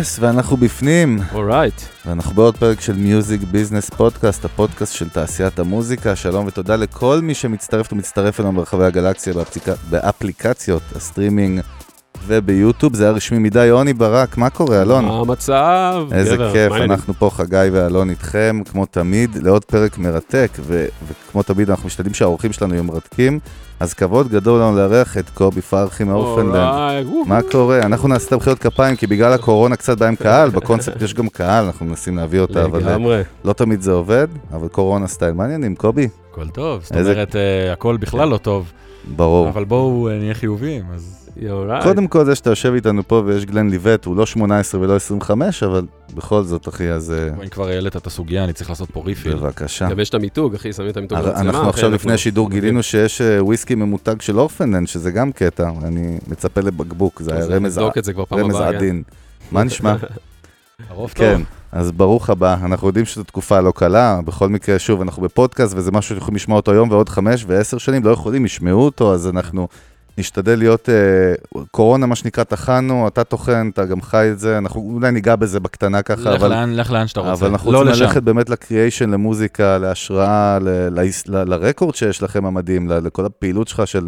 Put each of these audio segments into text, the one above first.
yes, yes, ואנחנו בפנים. alright. ואנחנו בעוד פרק של Music Business Podcast, הפודקאסט של תעשיית המוזיקה. שלום ותודה לכל מי שמצטרף ומצטרפת אלינו ברחבי הגלקסיה באפליקצ... באפליקציות הסטרימינג וביוטיוב. זה היה רשמי מדי. יוני ברק, מה קורה, אלון? מה המצב? איזה גבר, כיף, מה העניינים? אנחנו פה, חגי ואלון איתכם, כמו תמיד, לעוד פרק מרתק, ו- וכמו תמיד אנחנו משתדלים שהאורחים שלנו יהיו מרתקים. אז כבוד גדול לנו לארח את קובי פרחי מ Orphaned Land. מה קורה? אנחנו נעשה את המחיאות כפיים, כי בגלל הקורונה קצת בהם קהל, בקונספט יש גם קהל, אנחנו מנסים להביא אותה, אבל אה. לא תמיד זה עובד, אבל קורונה סטייל. מעניינים, קובי? הכל טוב, זאת אומרת, אה, הכל בכלל לא טוב, ברור. אבל בואו אה, נהיה חיוביים, אז אורייט. קודם כל זה שאתה יושב איתנו פה ויש גלן ליבט, הוא לא 18 ולא 25, אבל בכל זאת, אחי, אז אה, אם כבר העלית את הסוגיה, אני צריך לעשות פה ריפיל. בבקשה. גם יש את המיתוג, אחי, שמים את המיתוג במצלמה. אנחנו עכשיו אחי, לפני השידור גילינו שיש אה, וויסקי ממותג של אורפנלנד, שזה גם קטע, אני מצפה לבקבוק, זה היה רמז. כן? עדין. מה נשמע? הרוב כן, טוב. אז ברוך הבא, אנחנו יודעים שזו תקופה לא קלה, בכל מקרה, שוב, אנחנו בפודקאסט וזה משהו שיכולים לשמוע אותו היום ועוד חמש ועשר שנים, לא יכולים, ישמעו אותו, אז אנחנו נשתדל להיות, אה, קורונה, מה שנקרא, טחנו, אתה טוחן, אתה גם חי את זה, אנחנו אולי ניגע בזה בקטנה ככה, לך אבל... לאן- לך לאן שאתה רוצה. אבל אנחנו לא רוצים לשם. ללכת באמת לקריאיישן, למוזיקה, להשראה, ל- להיס- ל- לרקורד שיש לכם המדהים, ל- לכל הפעילות שלך של,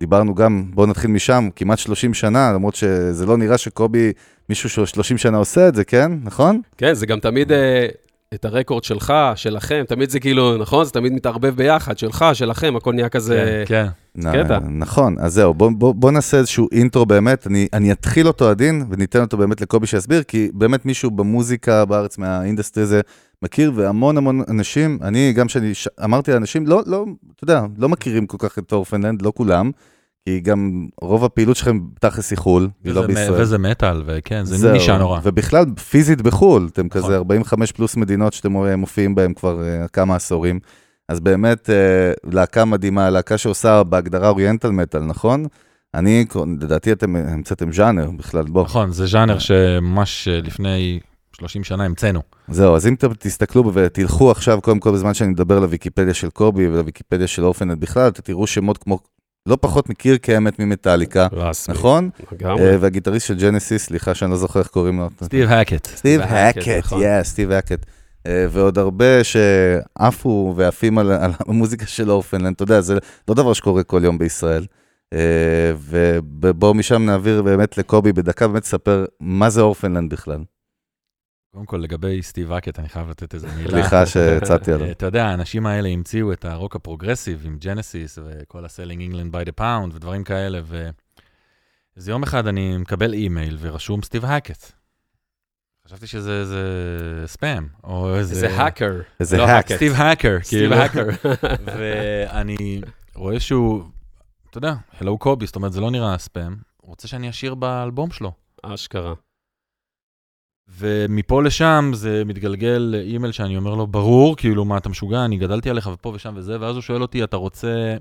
דיברנו גם, בואו נתחיל משם, כמעט 30 שנה, למרות שזה לא נראה שקובי, מישהו שהוא 30 שנה עושה את זה, כן? נכון? כן, זה גם תמיד אה, את הרקורד שלך, שלכם, תמיד זה כאילו, נכון? זה תמיד מתערבב ביחד, שלך, שלכם, הכל נהיה כזה... כן, נ- קטע. נכון, אז זהו, בוא, בוא, בוא נעשה איזשהו intro באמת, אני, אני אתחיל אותו עדין וניתן אותו באמת לקובי שיסביר, כי באמת מישהו במוזיקה בארץ מה industry הזה מכיר, והמון המון אנשים, אני גם כשאני ש... אמרתי לאנשים, לא, לא, אתה יודע, לא מכירים כל כך את Orphaned Land, לא כולם, כי גם רוב הפעילות שלכם תכלס היא חו"ל, היא לא בישראל. וזה מטאל, וכן, זה זהו, נישה נורא. ובכלל, פיזית בחו"ל, אתם נכון. כזה 45 פלוס מדינות שאתם מופיעים בהן כבר אה, כמה עשורים. אז באמת, אה, להקה מדהימה, להקה שעושה בהגדרה אוריינטל מטאל, נכון? אני, לדעתי אתם המצאתם ז'אנר בכלל, בוא. נכון, זה ז'אנר שממש אה, לפני 30 שנה המצאנו. זהו, אז אם אתם תסתכלו ותלכו עכשיו, קודם כל בזמן שאני מדבר לוויקיפדיה של קובי ולוויקיפדיה של אורפנט בכלל, אתה תראו שמות כמו, לא פחות מקירק האמט ממטאליקה. נכון? לגמרי. אה, והגיטריסט של ג'נסיס, סליחה שאני לא זוכר איך קוראים לו. סטיב האקט. סטיב האקט, נכון. יא, סטיב האקט. אה, ועוד הרבה שעפו ועפים על, על המוזיקה של Orphaned Land, אתה יודע, זה לא דבר שקורה כל יום בישראל. אה, ובואו משם נעביר באמת לקובי בדקה, באמת תספר מה זה Orphaned Land בכלל. קודם כל, לגבי סטיב האקט, אני חייב לתת איזה מילה. סליחה שהצעתי עליו. אתה יודע, האנשים האלה המציאו את הרוק ה progressive עם ג'נסיס וכל ה-Selling England by the pound ודברים כאלה, ואיזה יום אחד אני מקבל אימייל ורשום סטיב האקט. חשבתי שזה איזה ספאם, או איזה... זה האקר. איזה לא האק. סטיב האקר, סטיב כאילו. האקר. ואני רואה שהוא, אתה יודע, הלו קובי, זאת אומרת, זה לא נראה ספאם, הוא רוצה שאני אשיר באלבום שלו. אשכרה. ומפה לשם זה מתגלגל לאימייל שאני אומר לו, ברור, כאילו, מה, אתה משוגע, אני גדלתי עליך ופה ושם וזה, ואז הוא שואל אותי, אתה רוצה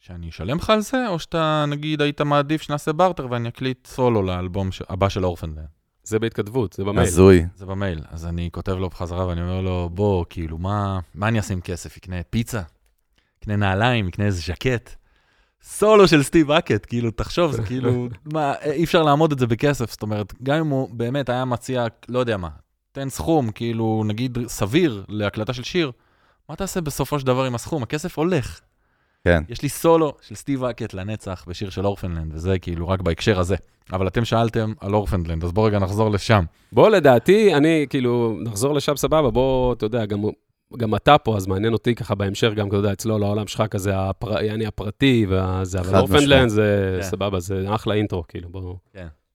שאני אשלם לך על זה, או שאתה, נגיד, היית מעדיף שנעשה בארטר ואני אקליט סולו לאלבום ש... הבא של Orphaned Land. זה בהתכתבות, זה במייל. הזוי. זה במייל. אז אני כותב לו בחזרה ואני אומר לו, בוא, כאילו, מה, מה אני אעשה עם כסף? יקנה פיצה? יקנה נעליים? יקנה איזה ז'קט? סולו של סטיב האקט, כאילו, תחשוב, זה כאילו, מה, אי אפשר לאמוד את זה בכסף, זאת אומרת, גם אם הוא באמת היה מציע, לא יודע מה, תן סכום, כאילו, נגיד, סביר להקלטה של שיר, מה תעשה בסופו של דבר עם הסכום? הכסף הולך. כן. יש לי סולו של סטיב האקט לנצח בשיר של Orphaned Land, וזה כאילו רק בהקשר הזה. אבל אתם שאלתם על אורפנלנד, אז בואו רגע נחזור לשם. בוא, לדעתי, אני, כאילו, נחזור לשם סבבה, בוא, אתה יודע, גם, גם אתה פה, אז מעניין אותי ככה בהמשך, גם, אתה יודע, אצלו לעולם שלך כזה, הפר, יעני הפרטי והזה, אבל משמעית. זה כן. סבבה, זה אחלה אינטרו, כאילו, בוא,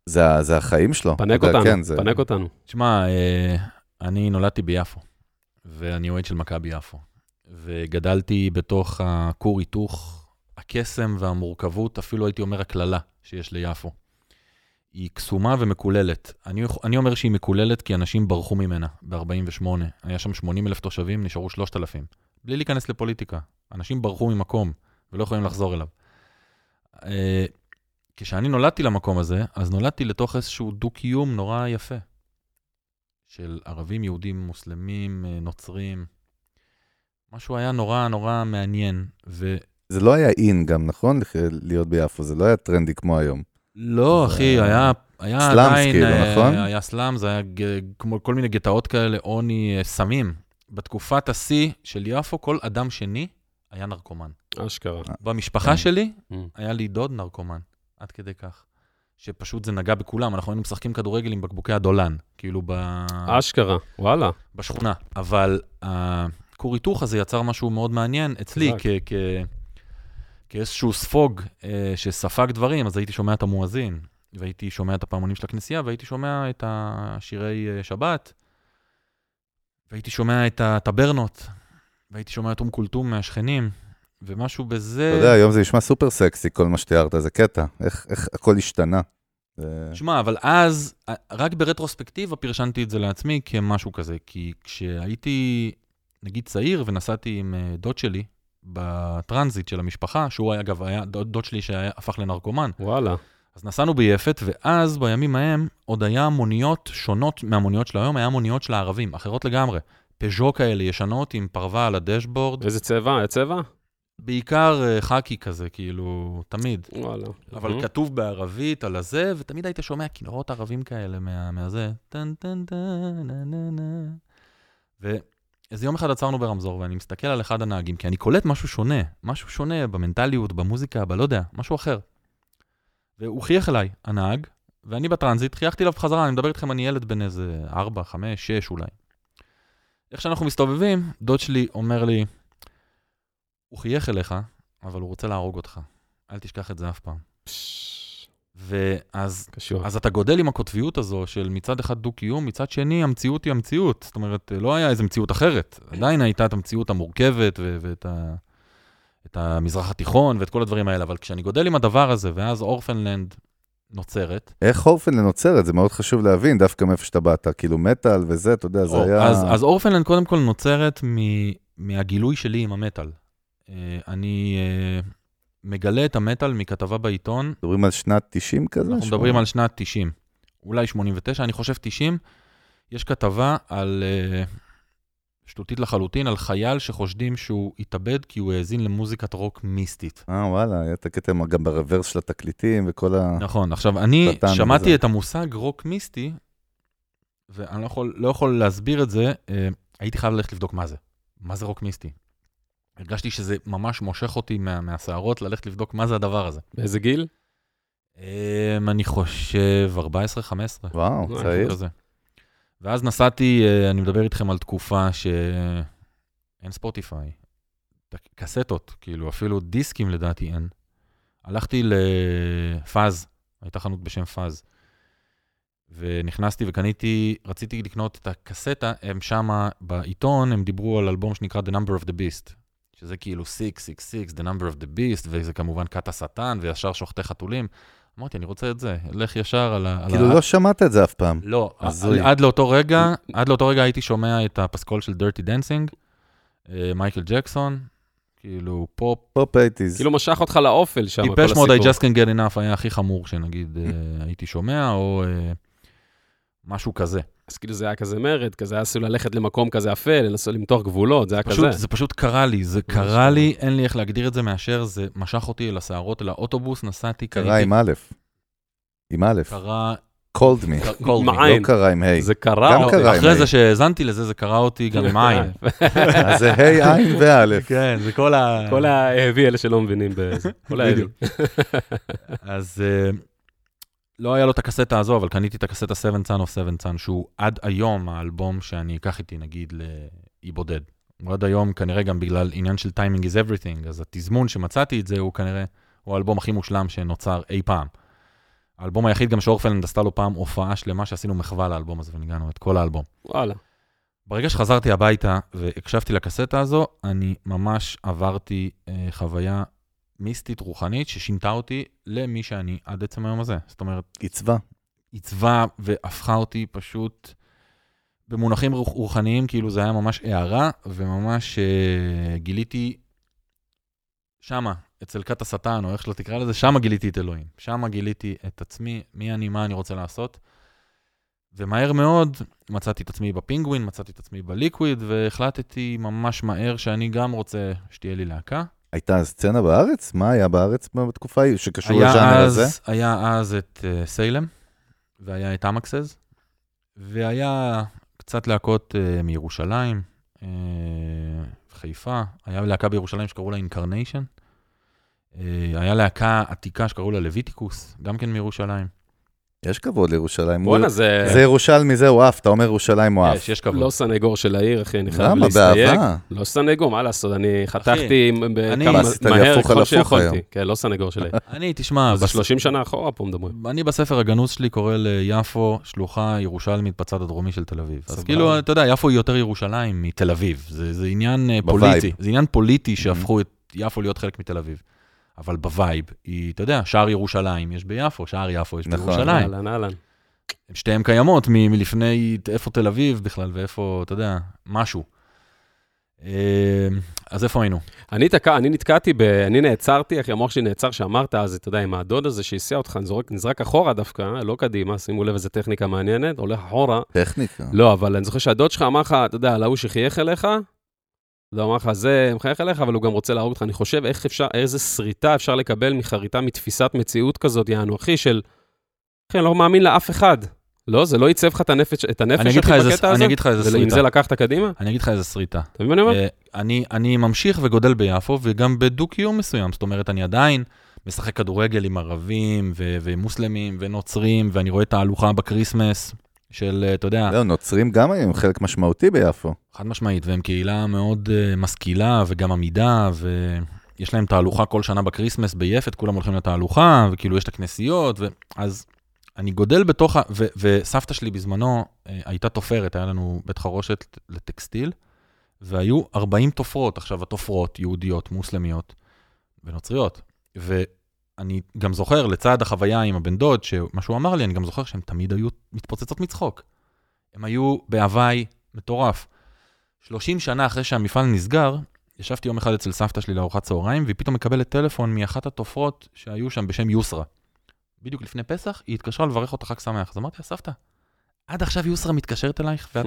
זה, ה- זה החיים שלו. פנק אותנו, כן, זה- פנק אותנו. תשמע, אה, אני נולדתי ביפו, ואני אוהד של מכבי יפו, וגדלתי בתוך הכור היתוך, הקסם והמורכבות, אפילו הייתי אומר הקללה שיש ליפו. היא קסומה ומקוללת. אני, אני אומר שהיא מקוללת כי אנשים ברחו ממנה ב-48. היה שם 80 אלף תושבים, נשארו 3,000. בלי להיכנס לפוליטיקה. אנשים ברחו ממקום ולא יכולים לחזור אליו. אה, כשאני נולדתי למקום הזה, אז נולדתי לתוך איזשהו דו-קיום נורא יפה. של ערבים, יהודים, מוסלמים, אה, נוצרים. משהו היה נורא נורא מעניין. ו... זה לא היה אין גם, נכון? להיות ביפו, זה לא היה טרנדי כמו היום. לא, אחי, היה, היה סלאמס עדיין, כאילו, אה, נכון? היה סלאם, זה היה ג- כמו כל מיני גטאות כאלה, עוני, אה, סמים. בתקופת השיא של יפו, כל אדם שני היה נרקומן. אשכרה. במשפחה כן. שלי, Mm. היה לי דוד נרקומן, עד כדי כך. שפשוט זה נגע בכולם, אנחנו היינו משחקים כדורגל עם בקבוקי הדולן, כאילו ב... אשכרה, וואלה. בשכונה. אבל הכור היתוך הזה יצר משהו מאוד מעניין אצלי. כ- כ- כאיזשהו ספוג אה, שספג דברים, אז הייתי שומע את המואזין, והייתי שומע את הפעמונים של הכנסייה, והייתי שומע את השירי אה, שבת, והייתי שומע את הטברנות, והייתי שומע את אום כולתום מהשכנים, ומשהו בזה... אתה יודע, היום זה נשמע סופר סקסי, כל מה שתיארת, זה קטע. איך איך הכל השתנה. זה- שמע, אבל אז, אה, רק ברטרוספקטיבה פרשנתי את זה לעצמי כמשהו כזה, כי כשהייתי, נגיד, צעיר ונסעתי עם אה, דוד שלי בטרנזיט של המשפחה, שהוא היה, אגב, היה דוד, שלי שהפך לנרקומן, וואלה. אז נסענו ביפת, ואז בימים ההם עוד היה מוניות שונות מהמוניות של היום, היה מוניות של הערבים, אחרות לגמרי. פז'ו כאלה ישנות עם פרווה על הדשבורד, איזה צבע? היה צבע? בעיקר אה, חאקי כזה, כאילו, תמיד. וואלה. אבל. כתוב בערבית על הזה, ותמיד היית שומע כינורות ערבים כאלה מה, מהזה. טן טן טן, נה נה נה. ואיזה יום אחד עצרנו ברמזור, ואני מסתכל על אחד הנהגים, כי אני קולט משהו שונה, משהו שונה במנטליות, במוזיקה, בלא יודע, משהו אחר. והוא חייך אליי, הנהג, ואני בטרנזיט, חייכתי אליו בחזרה, אני מדבר איתכם, אני ילד בן איזה 4, 5, 6 אולי. איך שאנחנו מסתובבים, דוד שלי אומר לי, הוא חייך אליך, אבל הוא רוצה להרוג אותך. אל תשכח את זה אף פעם. פש, ואז קשור. אז אתה גודל עם הקוטביות הזו של מצד אחד דו-קיום, מצד שני המציאות היא המציאות. זאת אומרת, לא היה איזו מציאות אחרת. עדיין הייתה את המציאות המורכבת ו- ואת ה- את המזרח התיכון ואת כל הדברים האלה, אבל כשאני גודל עם הדבר הזה, ואז אורפנלנד נוצרת, איך אורפנלנד נוצרת? זה מאוד חשוב להבין, דווקא מאיפה שאתה באת, כאילו מטאל וזה, אתה יודע, זה או, היה... אז, אז אורפנלנד קודם כל נוצרת מ- מהגילוי שלי עם המטאל. אה, אני אה, מגלה את המטאל מכתבה בעיתון, מדברים על שנת 90 כזה? אנחנו מדברים על שנת 90, אולי 89, אני חושב 90. יש כתבה על, uh, שטותית לחלוטין, על חייל שחושדים שהוא התאבד כי הוא האזין למוזיקת רוק מיסטית. אה, וואלה, היה את הקטע גם ברוורס של התקליטים וכל ה... נכון, עכשיו, אני שמעתי וזה. את המושג רוק מיסטי, ואני לא יכול, לא יכול להסביר את זה, uh, הייתי חייב ללכת לבדוק מה זה. מה זה רוק מיסטי? הרגשתי שזה ממש מושך אותי מה, מהשערות ללכת לבדוק מה זה הדבר הזה. באיזה גיל? Um, אני חושב 14-15. וואו, צעיר. כזה. ואז נסעתי, אה, אני מדבר איתכם על תקופה שאין ספוטיפיי. קסטות, כאילו, אפילו דיסקים לדעתי אין. הלכתי לפאז, הייתה חנות בשם פאז. ונכנסתי וקניתי, רציתי לקנות את הקסטה, הם שמה בעיתון, הם דיברו על אלבום שנקרא The Number of the Beast, שזה כאילו 666, The Number of the Beast, וזה כמובן כת השטן, וישר שוחטי חתולים. אמרתי, אני רוצה את זה, לך ישר על ה... כאילו לא שמעת את זה אף פעם. לא. עד לאותו רגע, עד לאותו רגע הייתי שומע את הפסקול של Dirty Dancing, מייקל ג'קסון, כאילו פופ, פופ אייטיז. כאילו משך אותך לאופל שם, כל טיפש הסיפור. מוד I just can get enough היה הכי חמור שנגיד אה, הייתי שומע, או אה, משהו כזה. אז כאילו זה היה כזה מרד, כזה היה עשוי ללכת למקום כזה אפל, לנסות למתוח גבולות, זה היה פשוט, כזה. זה פשוט קרה לי, זה קרה לי, אין לי איך להגדיר את זה מאשר זה משך אותי אל השערות, אל האוטובוס, נסעתי, קרה עם א'. עם א'. קרה, called me. ק- called עם me. עין. לא קרה עם ה'. זה קרה. גם או- קרה. עם אחרי עין. זה שהאזנתי לזה, זה קרה אותי גם עם עין. אז זה ה' עין וא'. כן, זה כל ה... כל האהבי, אלה שלא מבינים בזה. כל. בדיוק. אז אה, לא היה לו את הקסטה הזו, אבל קניתי את הקסטה 7 Son of 7 Son, שהוא עד היום האלבום שאני אקח איתי, נגיד, לאי בודד. הוא עד היום, כנראה גם בגלל עניין של timing is everything, אז התזמון שמצאתי את זה, הוא כנראה, הוא האלבום הכי מושלם שנוצר אי פעם. האלבום היחיד גם שאורפלנד עשתה לו פעם הופעה שלמה שעשינו מחווה לאלבום הזה, וניגענו את כל האלבום. וואלה. ברגע שחזרתי הביתה והקשבתי לקסטה הזו, אני ממש עברתי אה, חוויה מיסטית רוחנית ששינתה אותי למי שאני עד עצם היום הזה. זאת אומרת, עיצבה. עיצבה והפכה אותי פשוט במונחים רוח, רוחניים, כאילו זה היה ממש הערה, וממש אה, גיליתי שמה, אצל כת השטן, או איך שלא תקרא לזה, שמה גיליתי את אלוהים. שמה גיליתי את עצמי, מי אני, מה אני רוצה לעשות. ומהר מאוד מצאתי את עצמי בפינגווין, מצאתי את עצמי בליקוויד, והחלטתי ממש מהר שאני גם רוצה שתהיה לי להקה. הייתה סצנה בארץ? מה היה בארץ בתקופה ההיא שקשור לז'אנר אז, הזה? היה אז את uh, סיילם, והיה את אמקסס, והיה קצת להקות uh, מירושלים, אה, חיפה, היה להקה בירושלים שקראו לה אינקרניישן, אה, היה להקה עתיקה שקראו לה לויטיקוס, גם כן מירושלים. יש כבוד לירושלים. בואנה, זה... זה ירושלמי, זה הוא עף, אתה אומר ירושלים הוא עף. יש, יש כבוד. לא סנגור של העיר, אחי, אני חייב למה? להסתייג. באהבה. לא סנגור, מה לעשות, אני חתכתי אני- כמה עשית לי מהר הפוך על ככל הפוך שיכולתי. היום. כן, לא סנגור של העיר. אני, תשמע, זה בס- 30 שנה אחורה פה מדברים. אני בספר הגנוז שלי קורא ליפו שלוחה ירושלמית בצד הדרומי של תל אביב. אז. כאילו, אתה יודע, יפו היא יותר ירושלים מתל אביב. זה, זה עניין אה. פוליטי. זה עניין פוליטי שהפכו את יפו להיות חלק מתל אביב. אבל ב vibe, היא, אתה יודע, שער ירושלים יש ביפו, שער יפו יש נכון. בירושלים. אהלן, אהלן. שתיהן קיימות מ- מלפני, איפה תל אביב בכלל, ואיפה, אתה יודע, משהו. אה, אז איפה היינו? אני תקע, אני נתקעתי ב... אני נעצרתי, אחי, המוח שלי נעצר שאמרת אז, אתה יודע, עם הדוד הזה שהסיע אותך, נזרק, נזרק אחורה דווקא, לא קדימה, שימו לב איזה טכניקה מעניינת, הולך אחורה. טכניקה. לא, אבל אני זוכר שהדוד שלך אמר לך, אתה יודע, על ההוא שחייך אליך, הוא אמר לך, זה מחייך אליך, אבל הוא גם רוצה להרוג אותך. אני חושב, איך אפשר, איזה שריטה אפשר לקבל מחריטה מתפיסת מציאות כזאת, יענו, אחי, של... אחי, אני לא מאמין לאף אחד. לא, זה לא ייצב לך את הנפש, את הנפש אני אגיד לך אחי, איזה- בקטע אני הזה? אגיד לך איזה ועם שריטה. זה לקחת קדימה? אני אגיד לך איזה שריטה. אתה מבין מה אני אומר? אה, אני, אני ממשיך וגודל ביפו, וגם בדו-קיום מסוים. זאת אומרת, אני עדיין משחק כדורגל עם ערבים, ו- ומוסלמים, ונוצרים, ואני רואה את התהלוכה ב Christmas של, אה, אתה יודע, לא, נוצרים גם היום חלק משמעותי ביפו. חד משמעית, והם קהילה מאוד uh, משכילה וגם עמידה, ויש להם תהלוכה כל שנה ב Christmas ביפו, כולם הולכים לתהלוכה, וכאילו יש את הכנסיות, ו... אז אני גודל בתוך ה... ו- וסבתא שלי בזמנו uh, הייתה תופרת, היה לנו בית חרושת לטקסטיל, והיו 40 תופרות. עכשיו, התופרות יהודיות, מוסלמיות ונוצריות. ואני גם זוכר, לצד החוויה עם הבן דוד, שמה שהוא אמר לי, אני גם זוכר שהן תמיד היו מתפוצצות מצחוק. הם היו בהוואי מטורף. 30 שנה אחרי שהמפעל נסגר, ישבתי יום אחד אצל סבתא שלי לארוחת צהריים, והיא פתאום מקבלת טלפון מאחת התופרות שהיו שם בשם יוסרה. בדיוק לפני פסח, היא התקשרה לברך אותה חג שמח. אז אמרתי לה, סבתא, עד עכשיו יוסרה מתקשרת אלייך, ואת...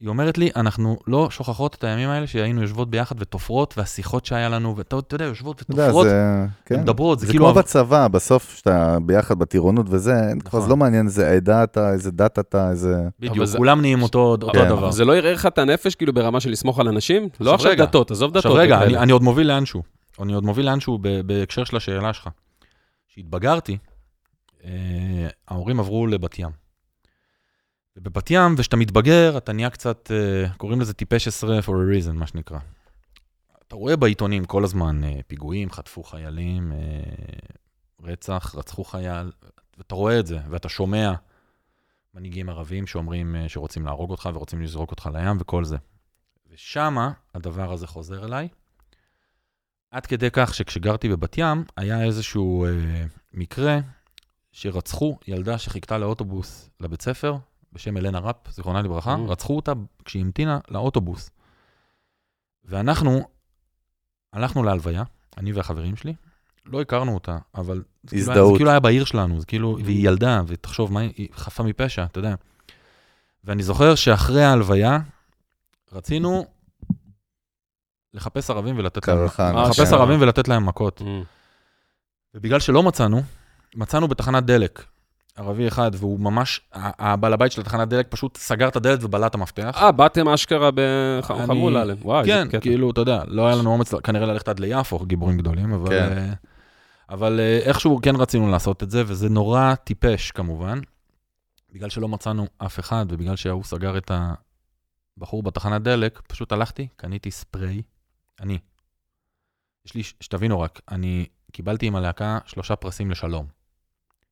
היא אומרת לי, אנחנו לא שוכחות את הימים האלה שהיינו יושבות ביחד ותופרות, והשיחות שהיה לנו, ואתה אתה יודע, יושבות ותופרות, זה... כן. מדברות, זה זה כאילו... כמו בצבא, בסוף שאתה ביחד בטירונות וזה, נכון. זה לא מעניין איזה עדה אתה, איזה דת אתה, איזה... בדיוק, זה- כולם נהיים אותו אותו כן. דבר. זה לא יראה לך את הנפש, כאילו, ברמה של לסמוך על אנשים? לא עכשיו רגע. דתות, עזוב דתות. עכשיו רגע, וכאלה. אני, אני עוד מוביל לאנשהו. אני עוד מוביל לאנשהו ב- בהקשר של השאלה שלך. כשהתבגרתי, אה, ההורים עברו לבת ים. ובבת ים, וכשאתה מתבגר, אתה נהיה קצת, אה, קוראים לזה טיפש עשרה for a reason, מה שנקרא. אתה רואה בעיתונים כל הזמן אה, פיגועים, חטפו חיילים, אה, רצח, רצחו חייל, ואתה רואה את זה, ואתה שומע מנהיגים ערבים שאומרים שרוצים להרוג אותך ורוצים לזרוק אותך לים וכל זה. ושמה הדבר הזה חוזר אליי. עד כדי כך שכשגרתי בבת ים, היה איזשהו מקרה שרצחו ילדה שחיכתה לאוטובוס לבית ספר, בשם אלנה ראפ, זיכרונה לברכה, Mm. רצחו אותה כשהיא המתינה לאוטובוס. ואנחנו הלכנו להלוויה, אני והחברים שלי, לא הכרנו אותה, אבל זה כאילו, זה. כאילו היה בעיר שלנו, זה כאילו, והיא ילדה, ותחשוב, מה היא, חפה מפשע, אתה יודע. ואני זוכר שאחרי ההלוויה, רצינו לחפש ערבים ולתת להם, לחפש כן. ערבים ולתת להם מכות. Mm. ובגלל שלא מצאנו, מצאנו בתחנת דלק ערבי אחד, והוא ממש, ה- הבעל הבית של התחנת דלק פשוט סגר את הדלת ובלע את המפתח. אה, באתם אשכרה אני- בחמולה עליהם. וואי, כן, איזה קטע. כאילו, אתה יודע, לא היה לנו אומץ כנראה ללכת עד ליפו, גיבורים גדולים, אבל... כן. אה, אבל אה, איכשהו כן רצינו לעשות את זה, וזה נורא טיפש כמובן, בגלל שלא מצאנו אף אחד, ובגלל שההוא סגר את הבחור בתחנת דלק, פשוט הלכתי, קניתי ספרי, אני. יש לי, שתבינו רק, אני קיבלתי עם הלהקה שלושה פרסים לשלום.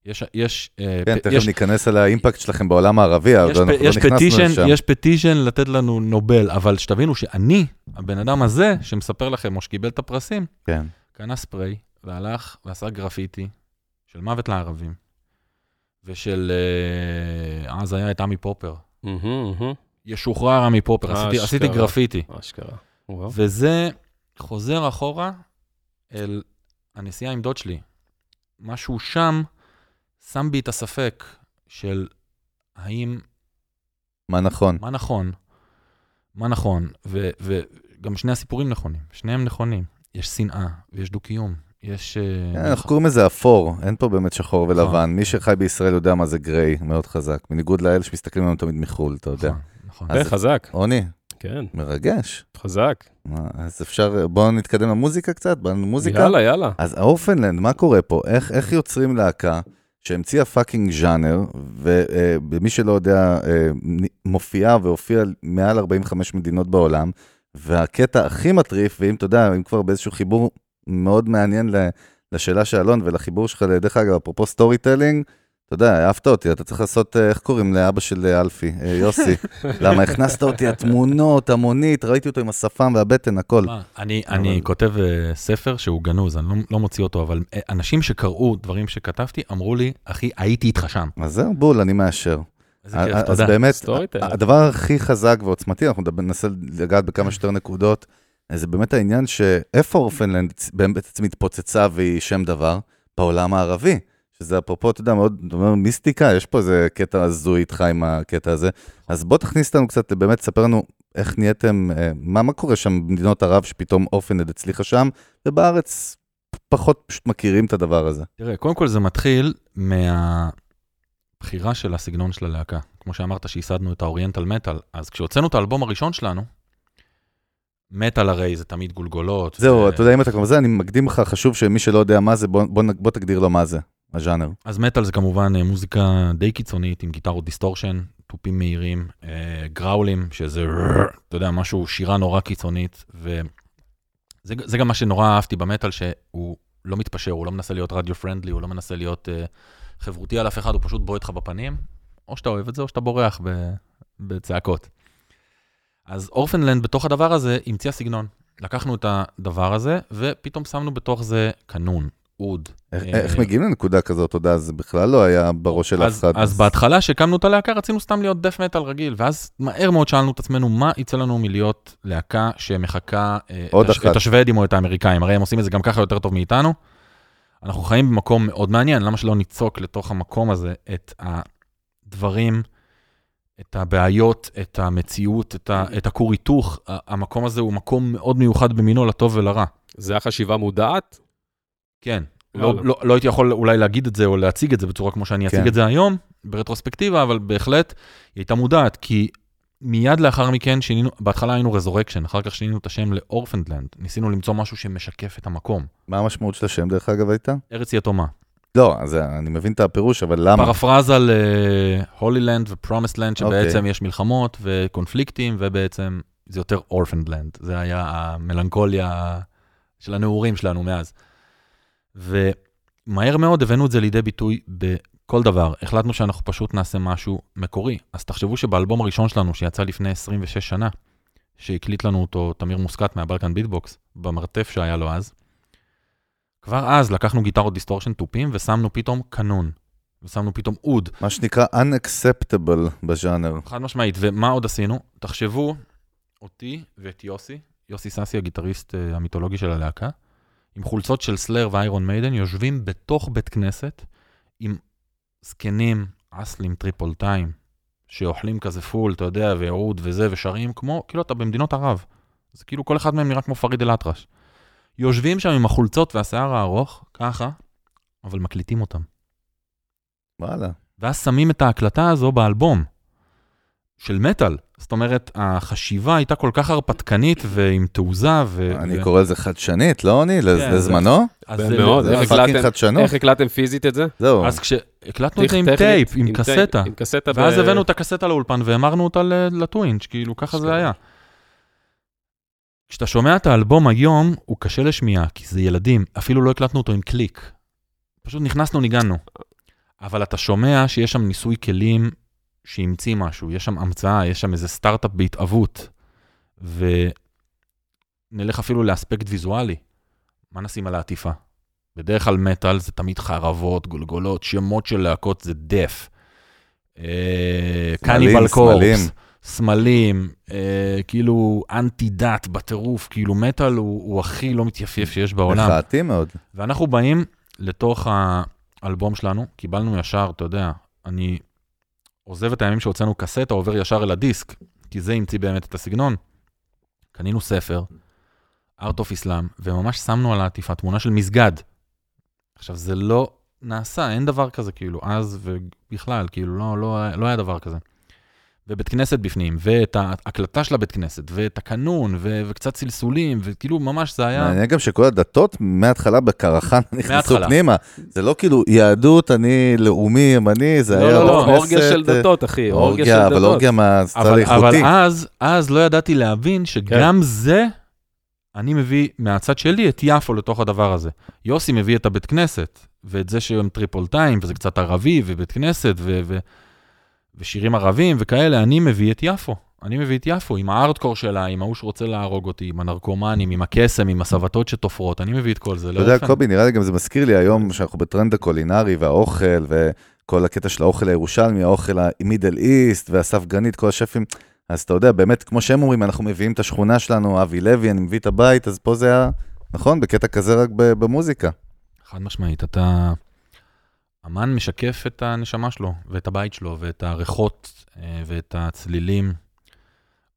יש, יש, אה, כן, תכף יש, ניכנס על האימפקט שלכם בעולם הערבי, אבל אנחנו לא נכנסנו petition, לשם. יש petition לתת לנו נובל, אבל שתבינו שאני, הבן אדם הזה שמספר לכם, או שקיבל את הפרסים, כן. קנה ספריי, והלך ועשה גרפיטי של מוות לערבים, ושל, אה, אז היה את עמי פופר. ישוחרר עמי פופר, עשיתי, עשיתי. גרפיטי. אשכרה. וזה חוזר אחורה אל הנסיעה עם דוד שלי. משהו שם שם בי את הספק של האם מה נכון? מה נכון, מה נכון, ו- וגם שני הסיפורים נכונים, שניהם נכונים. יש שנאה, ויש דו-קיום, יש... אה, כן, אנחנו קוראים לזה אפור, אין פה באמת שחור נכון. ולבן. מי שחי בישראל יודע מה זה גריי, מאוד חזק. בניגוד לאלה שמסתכלים עלינו תמיד מחו"ל, אתה יודע. נכון, נכון. אז- אה, חזק, רוני, כן, מרגש. חזק. מה, אז אפשר, בואו נתקדם למוזיקה קצת, באנו למוזיקה. יאללה, יאללה. אז ה Orphaned Land, מה קורה פה? איך, איך יוצרים להקה שהמציאה fucking ז'אנר, ומי שלא יודע, אה, מופיעה והופיעה מעל 45 מדינות בעולם, והקטע הכי מטריף, ואם אתה יודע, אם כבר באיזשהו חיבור מאוד מעניין לשאלה של אלון ולחיבור שלך, דרך אגב, אפרופו storytelling, אתה יודע, אהבת אותי, אתה צריך לעשות, אה, איך קוראים לאבא של אה, אלפי, אה, יוסי. למה הכנסת אותי, התמונות, המונית, ראיתי אותו עם השפם והבטן, הכל. אני, כותב ספר שהוא גנוז, אני לא, לא מוציא אותו, אבל אנשים שקראו דברים שכתבתי, אמרו לי, אחי, הייתי איתך שם. אז זהו, בול, אני מאשר. איזה כיף, אז תודה. באמת, סטורי טיילר. הדבר הכי חזק ועוצמתי, אנחנו ננסה לגעת בכמה שיותר נקודות, זה באמת העניין שאיפה אורפנלנד בעצם התפוצצה והיא שם דבר? בעולם הערבי. שזה אפרופו, אתה יודע, מאוד, אתה אומר, מיסטיקה, יש פה איזה קטע הזוי איתך עם הקטע הזה. אז בוא תכניס אותנו קצת, באמת, ספר לנו איך נהייתם, אה, מה, מה קורה שם במדינות ערב שפתאום אורפנלנד הצליחה שם, ובארץ פחות פשוט מכירים את הדבר הזה. תראה, קודם כל זה מתחיל מהבחירה של הסגנון של הלהקה. כמו שאמרת שייסדנו את האוריינטל מטאל, אז כשהוצאנו את האלבום הראשון שלנו, מטאל הרי זה תמיד גולגולות. זהו, ו- אתה יודע, אם אתה כבר זה, אני מקדים לך, חשוב שמי שלא יודע מה זה, בוא, בוא, בוא תגדיר לו מה זה, הז'אנר. אז מטאל זה כמובן אה, מוזיקה די קיצונית, עם גיטרות distortion, תופים מהירים, אה, growl ים, שזה, אתה יודע, משהו, שירה נורא קיצונית, וזה זה גם מה שנורא אהבתי במטאל, שהוא לא מתפשר, הוא לא מנסה להיות radio friendly, הוא לא מנסה להיות אה, חברותי על אף אחד, הוא פשוט בועט לך בפנים, או שאתה אוהב את זה, או שאתה בורח בצעקות. אז אורפנלנד בתוך הדבר הזה המציאה סגנון. לקחנו את הדבר הזה, ופתאום שמנו בתוך זה קנון, אוד. איך, אה, איך מגיעים לנקודה כזאת, אתה יודע, זה בכלל לא היה בראש של אף אחד. אז בהתחלה שהקמנו את הלהקה רצינו סתם להיות דף מטאל רגיל, ואז מהר מאוד שאלנו את עצמנו מה יצא לנו מלהיות להקה שמחקה אה, את, השוודים או את האמריקאים, הרי הם עושים את זה גם ככה יותר טוב מאיתנו. אנחנו חיים במקום מאוד מעניין, למה שלא ניצוק לתוך המקום הזה את הדברים, את הבעיות, את המציאות, את, ה, את הכור היתוך, המקום הזה הוא מקום מאוד מיוחד במינו לטוב ולרע. זה היה חשיבה מודעת? כן. לא, לא, לא. לא, לא הייתי יכול אולי להגיד את זה או להציג את זה בצורה כמו שאני אציג כן. את זה היום, ברטרוספקטיבה, אבל בהחלט היא הייתה מודעת, כי מיד לאחר מכן שינינו, בהתחלה היינו רזורקשן, אחר כך שינינו את השם לאורפנדלנד. ניסינו למצוא משהו שמשקף את המקום. מה המשמעות של השם, דרך אגב, הייתה? ארץ יתומה. לא, אז אני מבין את הפירוש, אבל למה? פרפרזה להולילנד ופרומיסט-לנד, שבעצם אוקיי. יש מלחמות וקונפליקטים, ובעצם זה יותר Orphaned Land. זה היה המלנכוליה של הנעורים שלנו מאז. ומהר מאוד הבאנו את זה לידי ביטוי בכל דבר. החלטנו שאנחנו פשוט נעשה משהו מקורי. אז תחשבו שבאלבום הראשון שלנו, שיצא לפני 26 שנה, שהקליט לנו אותו תמיר מוסקט מה Balkan Beat Box, במרתף שהיה לו אז, כבר אז לקחנו גיטרות distortion תופים ושמנו פתאום קנון. ושמנו פתאום אוד. מה שנקרא unacceptable בז'אנר. חד משמעית. ומה עוד עשינו? תחשבו אותי ואת יוסי, יוסי סאסי, הגיטריסט אה, המיתולוגי של הלהקה, עם חולצות של Slayer ו Iron Maiden, יושבים בתוך בית כנסת עם זקנים, אסליים טריפוליטאים, שאוכלים כזה פול, אתה יודע, ואוד וזה, ושרים כמו, כאילו אתה במדינות ערב. זה כאילו כל אחד מהם נראה כמו פריד אל-אטרש. יושבים שם עם החולצות והשיער הארוך, ככה, אבל מקליטים אותם. וואלה. ואז שמים את ההקלטה הזו באלבום של מטאל. זאת אומרת, החשיבה הייתה כל כך הרפתקנית ועם תעוזה, ו... אני. קורא לזה חדשנית, לא עוני? לז- כן, לזמנו? זה מאוד, זה איך fucking הקלטתם? חדשנות. איך הקלטתם פיזית את זה? זהו. אז כשהקלטנו את זה עם טייפ, עם קסטה, עם קסטה. ואז הבאנו את הקסטה לאולפן והמרנו אותה לטווינץ', כאילו ככה זה. היה. כשאתה שומע את האלבום היום, הוא קשה לשמיעה, כי זה ילדים, אפילו לא הקלטנו אותו עם קליק. פשוט נכנסנו, ניגענו. אבל אתה שומע שיש שם ניסוי כלים שהמציא משהו, יש שם המצאה, יש שם איזה סטארט-אפ בהתהוות. ונלך אפילו לאספקט ויזואלי. מה נשים על העטיפה? בדרך כלל מטאל זה תמיד חרבות, גולגולות, שמות של להקות זה דף. קניבל. קורפס, סמלים, אה, כאילו אנטי דת בטירוף, כאילו מטאל הוא, הוא הכי לא מתייפייף שיש בעולם. מחאתי מאוד. ואנחנו באים לתוך האלבום שלנו, קיבלנו ישר, אתה יודע, אני עוזב את הימים שהוצאנו קסטה, עובר ישר אל הדיסק, כי זה המציא באמת את הסגנון. קנינו ספר, Art of Islam, וממש שמנו על העטיפה תמונה של מסגד, עכשיו, זה לא נעשה, אין דבר כזה, כאילו, אז ובכלל, כאילו, לא, לא, לא היה דבר כזה. ובית כנסת בפנים, ואת ההקלטה של הבית כנסת, ואת הקנון, ו- וקצת סלסולים, וכאילו ממש זה היה... מעניין גם שכל הדתות מההתחלה בקרחן נכנסו. פנימה. זה לא כאילו יהדות, אני לאומי, ימני, זה לא, היה לא, לא, בית אורגיה כנסת, של אה, דתות, אחי, אורגיה של אורגיה, אבל דתות. אורגיה מהסטייל אבל, אבל האיכותי. אז, אז לא ידעתי להבין כן. שגם זה, אני מביא מהצד שלי את יפו לתוך הדבר הזה. יוסי מביא את הבית כנסת, ואת זה שהם טריפולטאים, וזה קצת ערבי, ובית כנסת, ו- ו- ושירים ערבים וכאלה, אני מביא את יפו. אני מביא את יפו, עם הארדקור שלה, עם ההוא שרוצה להרוג אותי, עם הנרקומנים, עם הקסם, עם הסבתות שתופרות, אני מביא את כל זה. אתה יודע. קובי, נראה לי גם זה מזכיר לי היום שאנחנו בטרנד הקולינרי והאוכל, וכל הקטע של האוכל הירושלמי, האוכל המידל איסט והספגנית, כל השפים. אז אתה יודע, באמת, כמו שהם אומרים, אנחנו מביאים את השכונה שלנו, אבי לוי, אני מביא את הבית, אז פה זה היה, נכון? בקטע כזה רק במוזיקה. חד משמעית, אתה... אמן משקף את הנשמה שלו, ואת הבית שלו, ואת הריחות, אה, ואת הצלילים.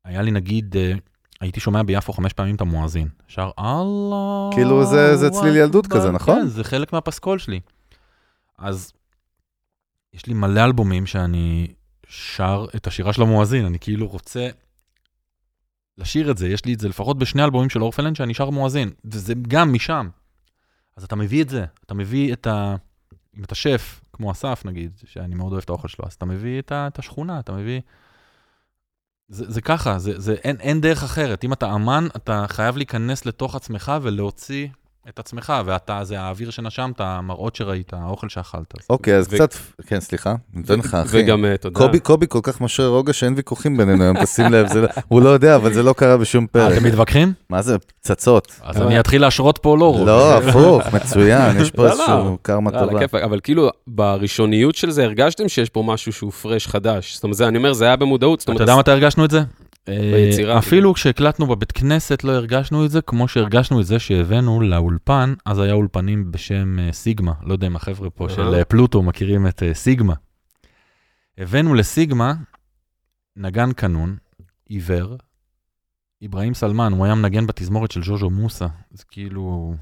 היה לי נגיד, אה, הייתי שומע ביפו חמש פעמים את המואזין. שר אללה... כאילו זה- זה צליל ילדות. כזה, נכון? כן, זה חלק מהפסקול שלי. אז יש לי מלא אלבומים שאני שר את השירה של המואזין, אני כאילו רוצה לשיר את זה, יש לי את זה לפחות בשני אלבומים של אורפלנד שאני שר מואזין, וזה גם משם. אז אתה מביא את זה, אתה מביא את ה... אם אתה שף, כמו אסף נגיד, שאני מאוד אוהב את האוכל שלו, אז אתה מביא את. את השכונה, אתה מביא... זה, זה ככה, זה, זה, אין, אין דרך אחרת. אם אתה אמן, אתה חייב להיכנס לתוך עצמך ולהוציא את עצמך, ואתה, זה האוויר שנשמת, המראות שראית, האוכל שאכלת. אוקיי, אז קצת, כן, סליחה, אני נותן לך, אחי. וגם, אה, יודע, קובי, קובי כל כך משרה רוגע שאין ויכוחים בינינו היום, תשים לב, זה לא- הוא לא יודע, אבל זה לא קרה בשום אה, פרק. אתם מתווכחים? מה זה, פצצות. אז אני אתחיל להשרות פה לא. לא, הפוך, מצוין, יש פה לא, לא. איזשהו קרמה טובה. אבל כאילו, בראשוניות של זה הרגשתם שיש פה משהו שהוא פרש חדש. זאת אומרת, אני אומר, זה היה במודעות. זאת אתה יודע מתי הרגשנו את זה? ביצירה, אה, אפילו כשהקלטנו בבית כנסת לא הרגשנו את זה, כמו שהרגשנו את זה שהבאנו לאולפן, אז היה אולפנים בשם אה, סיגמה, לא יודע אם החבר'ה פה של. אה, פלוטו מכירים את סיגמה. הבאנו לסיגמה נגן קנון, עיוור, אברהים סלמן, הוא היה מנגן בתזמורת של ז'וז'ו מוסה, זה כאילו...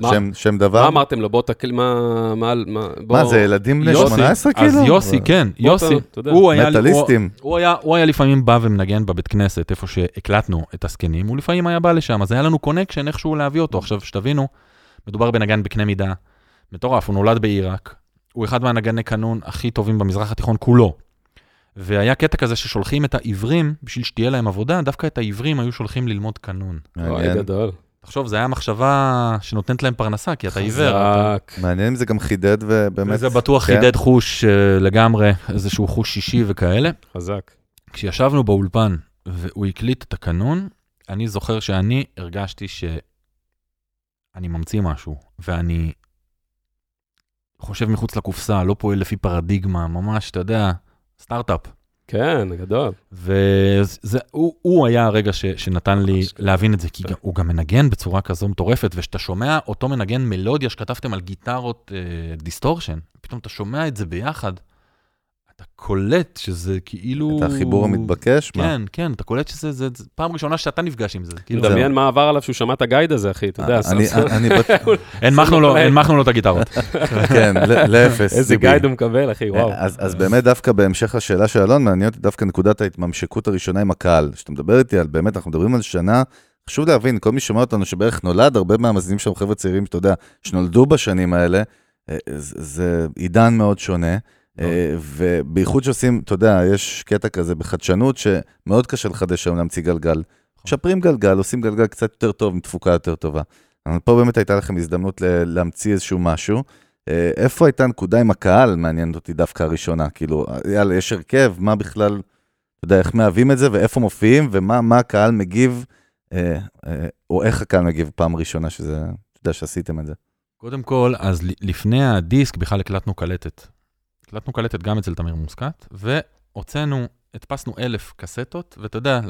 מה- שם- שם דבר? מה אמרתם לו? בוא תקל... מה... מה... מה... בוא... מה, זה ילדים בני יוסי, 18 כאילו? אז יוסי, כן, יוסי, אתה- אתה יודע. הוא היה... לי- הוא- מטאליסטים. הוא היה, הוא היה לפעמים בא ומנגן בבית כנסת, איפה שהקלטנו את הזקנים, הוא לפעמים היה בא לשם, אז היה לנו connection איכשהו להביא אותו. עכשיו, שתבינו, מדובר בנגן בקנה מידה מטורף, הוא נולד בעיראק, הוא אחד מהנגני קנון הכי טובים במזרח התיכון כולו. והיה קטע כזה ששולחים את העיוורים, בשביל שתהיה להם עבודה, דווקא את העיוורים היו שולחים ללמוד קנון. אוי, מעניין. תחשוב, זו הייתה מחשבה שנותנת להם פרנסה, כי אתה עיוור. חזק. מעניין אם זה גם חידד ובאמת... וזה בטוח כן. חידד חוש אה, לגמרי, איזשהו חוש שישי וכאלה. חזק. כשישבנו באולפן והוא הקליט את הקנון, אני זוכר שאני הרגשתי שאני ממציא משהו, ואני חושב מחוץ לקופסה, לא פועל לפי פרדיגמה, ממש, אתה יודע, סטארט-אפ. כן, גדול. והוא היה הרגע ש, שנתן לי להבין את זה, כי כן. גם, הוא גם מנגן בצורה כזו מטורפת, וכשאתה שומע אותו מנגן מלודיה שכתבתם על גיטרות אה, distortion, פתאום אתה שומע את זה ביחד, אתה קולט שזה כאילו... את החיבור המתבקש? מה? כן, כן, אתה קולט שזה זה, זה פעם ראשונה שאתה נפגש עם זה. כאילו. דמיין מה עבר עליו שהוא שמע את הגייד הזה, אחי, אתה יודע. הנמכנו לו, הנמכנו לו את הגיטרות. כן, לאפס. איזה. גייד הוא מקבל, אחי, וואו. אז, אז באמת דווקא בהמשך לשאלה של אלון, מעניין אותי דווקא נקודת ההתממשקות הראשונה עם הקהל. כשאתה מדבר איתי על, באמת, אנחנו מדברים על שנה, חשוב להבין, כל מי שומע אותנו שבערך נולד, הרבה מהמאזינים שלנו חבר'ה צעירים, שאתה יודע, שנולדו בשנים האלה, אה, זה, זה עידן מאוד שונה. אה, ובייחוד שעושים, אתה יודע, יש קטע כזה בחדשנות שמאוד קשה לחדש היום להמציא גלגל. משפרים גלגל, עושים גלגל קצת יותר טוב, עם תפוקה יותר טובה. אבל פה באמת הייתה לכם הזדמנות להמציא איזשהו משהו. אה, איפה הייתה הנקודה עם הקהל, מעניינת אותי דווקא הראשונה. כאילו, יאללה, יש הרכב, מה בכלל, אתה יודע, איך מהווים את זה ואיפה מופיעים, ומה מה הקהל מגיב, אה, אה, או איך הקהל מגיב פעם ראשונה שזה, אתה יודע, שעשיתם את זה. קודם כל, אז לפני הדיסק בכלל הקלטנו קלטת. הקלטנו קלטת גם אצל תמיר מוסקת, והוצאנו, הדפסנו אלף קסטות, ואתה יודע,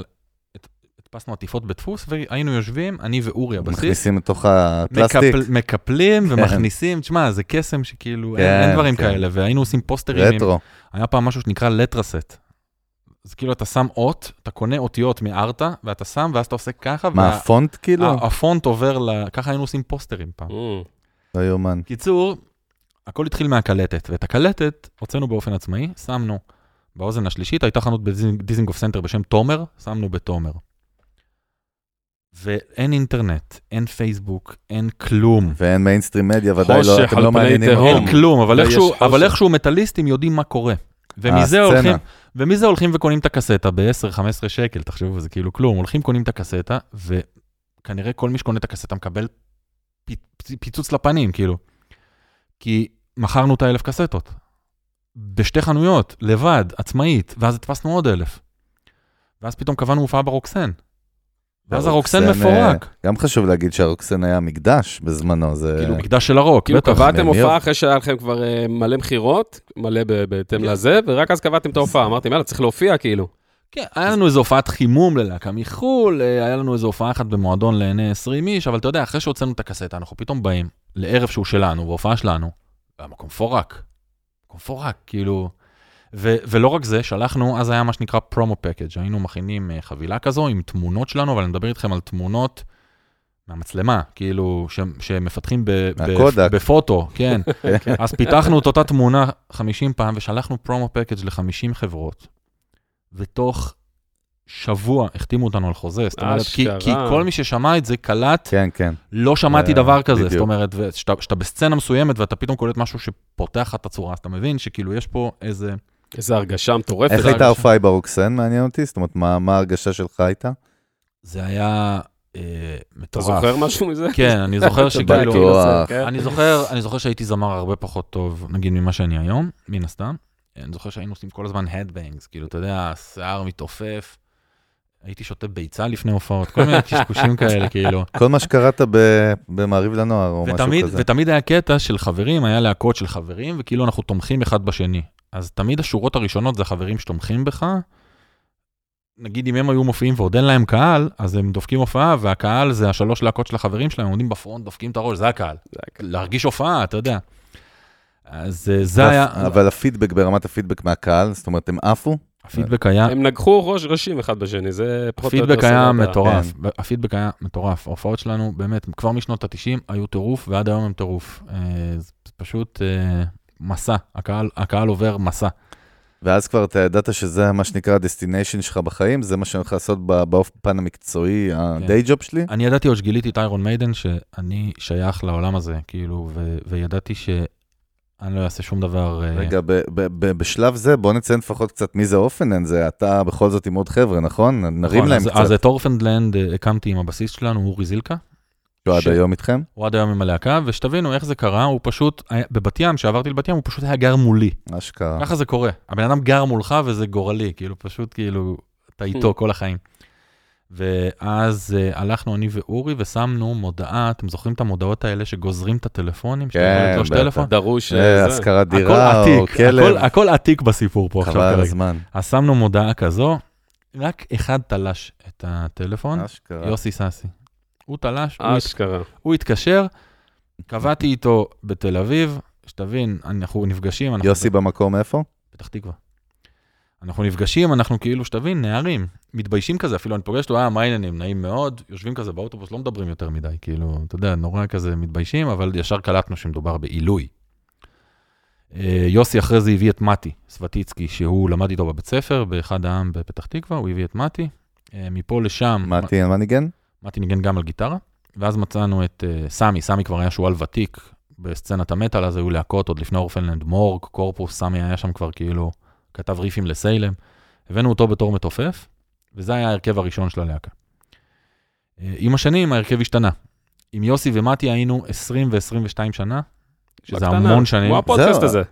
הד- הדפסנו עטיפות בדפוס, והיינו יושבים, אני ואורי הבסיס, מכניסים לתוך הפלסטיק. מקפל, מקפלים ומכניסים, תשמע, זה קסם שכאילו, אין, כן, אין דברים כן. כאלה, והיינו עושים פוסטרים. עם- רטרו. היה פעם משהו שנקרא לטרסט. אז כאילו אתה שם אות, אתה קונה אותיות מארטה, ואתה שם, ואז אתה עושה ככה, מה, הפונט כאילו? הפונט עובר ל... ככה היינו עושים פוסטרים פעם. Mm. לא יאומן. קיצור, הכל התחיל מהקלטת, ואת הקלטת הוצאנו באופן עצמאי, שמנו באוזן השלישית, הייתה חנות בדיזינגוף סנטר בשם תומר, שמנו בתומר. ואין אינטרנט, אין פייסבוק, אין כלום. ואין mainstream media, ודאי לא, אתם לא מעניינים. אותם. אין כלום, אבל ויש איכשהו. אבל איכשהו מטאליסטים יודעים מה קורה. ומזה. הולכים, ומזה הולכים וקונים את הקסטה ב-10-15 שקל, תחשבו, זה כאילו כלום. הולכים, קונים את הקסטה, וכנראה כל מי שקונה את הקסטה מקבל פ- פיצוץ לפנים, כאילו. כי מכרנו את האלף קסטות. בשתי חנויות, לבד, עצמאית, ואז הדפסנו עוד אלף. ואז פתאום קבענו הופעה ברוקסן. ואז הרוקסן הרוקסן, מפורק. גם חשוב להגיד שהרוקסן היה מקדש בזמנו, זה... כאילו, מקדש של הרוק, כאילו. קבעתם. הופעה אחרי שהיה לכם כבר אה, מלא מכירות, מלא בהתאם לזה, ורק אז קבעתם את ההופעה. אמרתם, יאללה, צריך להופיע כאילו. כן, היה לנו איזו הופעת חימום ללהקה מחו"ל, אה, היה לנו איזו הופעה אחת במועדון לעיני 20 איש, אבל אתה יודע, אחרי שהוצאנו את הקסטה, אנחנו פתאום באים לערב שהוא שלנו, בהופעה שלנו, והמקום מפורק. מקום מפורק, כאילו... ו- ולא רק זה, שלחנו, אז היה מה שנקרא פרומו פקאג', היינו מכינים אה, חבילה כזו עם תמונות שלנו, אבל אני מדבר איתכם על תמונות מהמצלמה, כאילו, ש- שמפתחים ב- ב-. בפוטו, כן. אז פיתחנו את אותה תמונה 50 פעם, ושלחנו פרומו פקאג' ל-50 חברות, ותוך שבוע החתימו אותנו על חוזה, זאת אומרת, כי. כי כל מי ששמע את זה קלט, כן, כן. לא שמעתי אה, דבר כזה, בדיוק. זאת אומרת, כשאתה בסצנה מסוימת ואתה פתאום קולט משהו שפותח לך את הצורה, אז אתה מבין שכאילו יש פה איזה... איזה הרגשה מטורפת. איך הייתה. ההופעה ברוקסן, מעניין אותי? זאת אומרת, מה מה ההרגשה שלך הייתה? זה היה אה, אתה מטורף. זוכר משהו מזה? כן, אני זוכר שכאילו... כאילו. כן. אני זוכר, אני זוכר שהייתי זמר הרבה פחות טוב, נגיד, ממה שאני היום, מן הסתם. אני זוכר שהיינו עושים כל הזמן הדבנגס, כאילו, אתה יודע, השיער מתעופף. הייתי שותה ביצה לפני הופעות, כל מיני קשקושים כאלה, כאילו. כל מה שקראת ב- במעריב לנוער, או משהו ותמיד, כזה. ותמיד היה קטע של חברים, היה להקות של חברים, וכאילו אנחנו תומכים אחד בשני. אז תמיד השורות הראשונות זה החברים שתומכים בך. נגיד אם הם היו מופיעים ועוד אין להם קהל, אז הם דופקים הופעה, והקהל זה השלוש להקות של החברים שלהם, עומדים בפרונט, דופקים את הראש, זה הקהל. זה היה להרגיש הופעה, אתה יודע. אז אה, זה היה, אבל הפידבק, ברמת הפידבק מהקהל, זאת אומרת, הם עפו? הפידבק היה, הם נגחו ראש ראשים אחד בשני, זה פחות או יותר הפידבק היה. מטורף, הפידבק היה מטורף. ההופעות שלנו, באמת, כבר משנות ה-90 היו טירוף, ועד היום הם טירוף. אה, זה פשוט אה, מסע, הקהל, הקהל עובר מסע. ואז כבר אתה ידעת שזה מה שנקרא ה destination שלך בחיים, זה מה שאני הולך לעשות באופן המקצועי, ה day job שלי? אני ידעתי עוד שגיליתי את Iron Maiden, שאני שייך לעולם הזה, כאילו, וידעתי שאני לא אעשה שום דבר... אה, רגע, ב- ב- ב- בשלב זה בוא נציין לפחות קצת מי זה Orphaned Land, זה אתה בכל זאת עם עוד חבר'ה, נכון? נרים נכון, להם אז- קצת, אז את אורפנדלנד אה, הקמתי עם הבסיס שלנו, אורי זילקה. שהוא עד היום איתכם? הוא עד היום עם הלהקה, ושתבינו איך זה קרה, הוא פשוט, היה- בבת ים, כשעברתי לבת ים, הוא פשוט היה גר מולי. אשכרה. ככה זה קורה. הבן אדם גר מולך וזה גורלי, כאילו פשוט כאילו, אתה איתו כל החיים. ואז uh, הלכנו אני ואורי ושמנו מודעה, אתם זוכרים את המודעות האלה שגוזרים את הטלפונים? כן, בטח. טלפון? דרוש, אה, אה. השכרת הכל דירה או כלב, הכל, הכל עתיק בסיפור פה חבל עכשיו כרגע. הזמן. אז שמנו מודעה כזו, רק אחד תלש את הטלפון, אשכרה. יוסי סאסי. הוא תלש, הוא, הת... אשכרה. הוא התקשר, קבעתי איתו בתל אביב, שתבין, אנחנו נפגשים, אנחנו יוסי במקום איפה? פתח תקווה. אנחנו נפגשים, אנחנו כאילו, שתבין, נערים, מתביישים כזה, אפילו אני פוגש אותו, אה, מה העניינים, נעים מאוד, יושבים כזה באוטובוס, לא מדברים יותר מדי, כאילו, אתה יודע, נורא כזה מתביישים, אבל ישר קלטנו שמדובר בעילוי. אה, יוסי אחרי זה הביא את מתי סבטיצקי, שהוא למד איתו בבית ספר, באחד העם בפתח תקווה, הוא הביא את מתי. אה, מפה לשם, מתי מה ניגן? מתי ניגן גם על גיטרה, ואז מצאנו את uh, סמי, סמי כבר היה שועל ותיק בסצנת המטאל, אז היו להקות עוד לפני אורפנד לנד, מורג, קורפוס, סמי היה שם כבר כאילו, כתב ריפים ל-Salem. הבאנו אותו בתור מתופף, וזה היה ההרכב הראשון של הלהקה. Uh, עם השנים ההרכב השתנה. עם יוסי ומתי היינו 20 ו-22 שנה, שזה בקטנה. המון שנים. הוא הפודקאסט. הזה.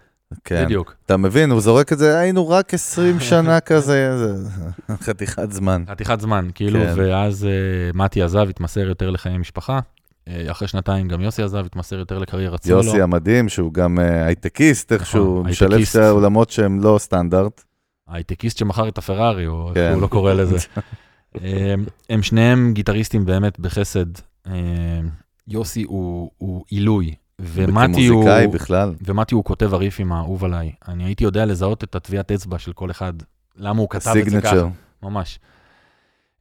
כן. בדיוק. אתה מבין, הוא זורק את זה, היינו רק 20 שנה כזה, זה חתיכת זמן. חתיכת זמן, כאילו, כן. ואז uh, מתי עזב, התמסר יותר לחיי משפחה. Uh, אחרי שנתיים גם יוסי עזב, התמסר יותר לקריירת סולו. יוסי המדהים, שהוא גם אה, הייטקיסט, איכשהו נכון, משלב הייטקיסט. שתי עולמות שהם לא סטנדרט. הייטקיסט שמכר את הפרארי, או איך כן. הוא לא קורא לזה. הם, הם שניהם גיטריסטים באמת בחסד. אה, יוסי הוא, עילוי, ומתי הוא, בכלל. ומתי הוא כותב הריפים האהוב עליי. אני הייתי יודע לזהות את הטביעת אצבע של כל אחד, למה הוא כתב את זה ככה. ממש.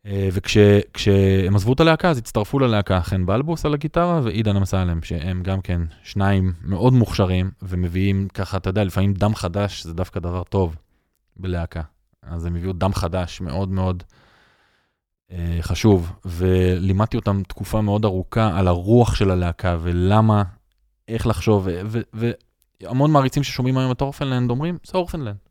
אה, וכשהם עזבו את הלהקה, אז הצטרפו ללהקה חן בלבוס על הגיטרה ועידן אמסלם, שהם גם כן שניים מאוד מוכשרים, ומביאים ככה, אתה יודע, לפעמים דם חדש זה דווקא דבר טוב בלהקה. אז הם הביאו דם חדש מאוד מאוד אה, חשוב, ולימדתי אותם תקופה מאוד ארוכה על הרוח של הלהקה ולמה, איך לחשוב, והמון מעריצים ששומעים היום את אורפנלנד אומרים, זה אורפנלנד.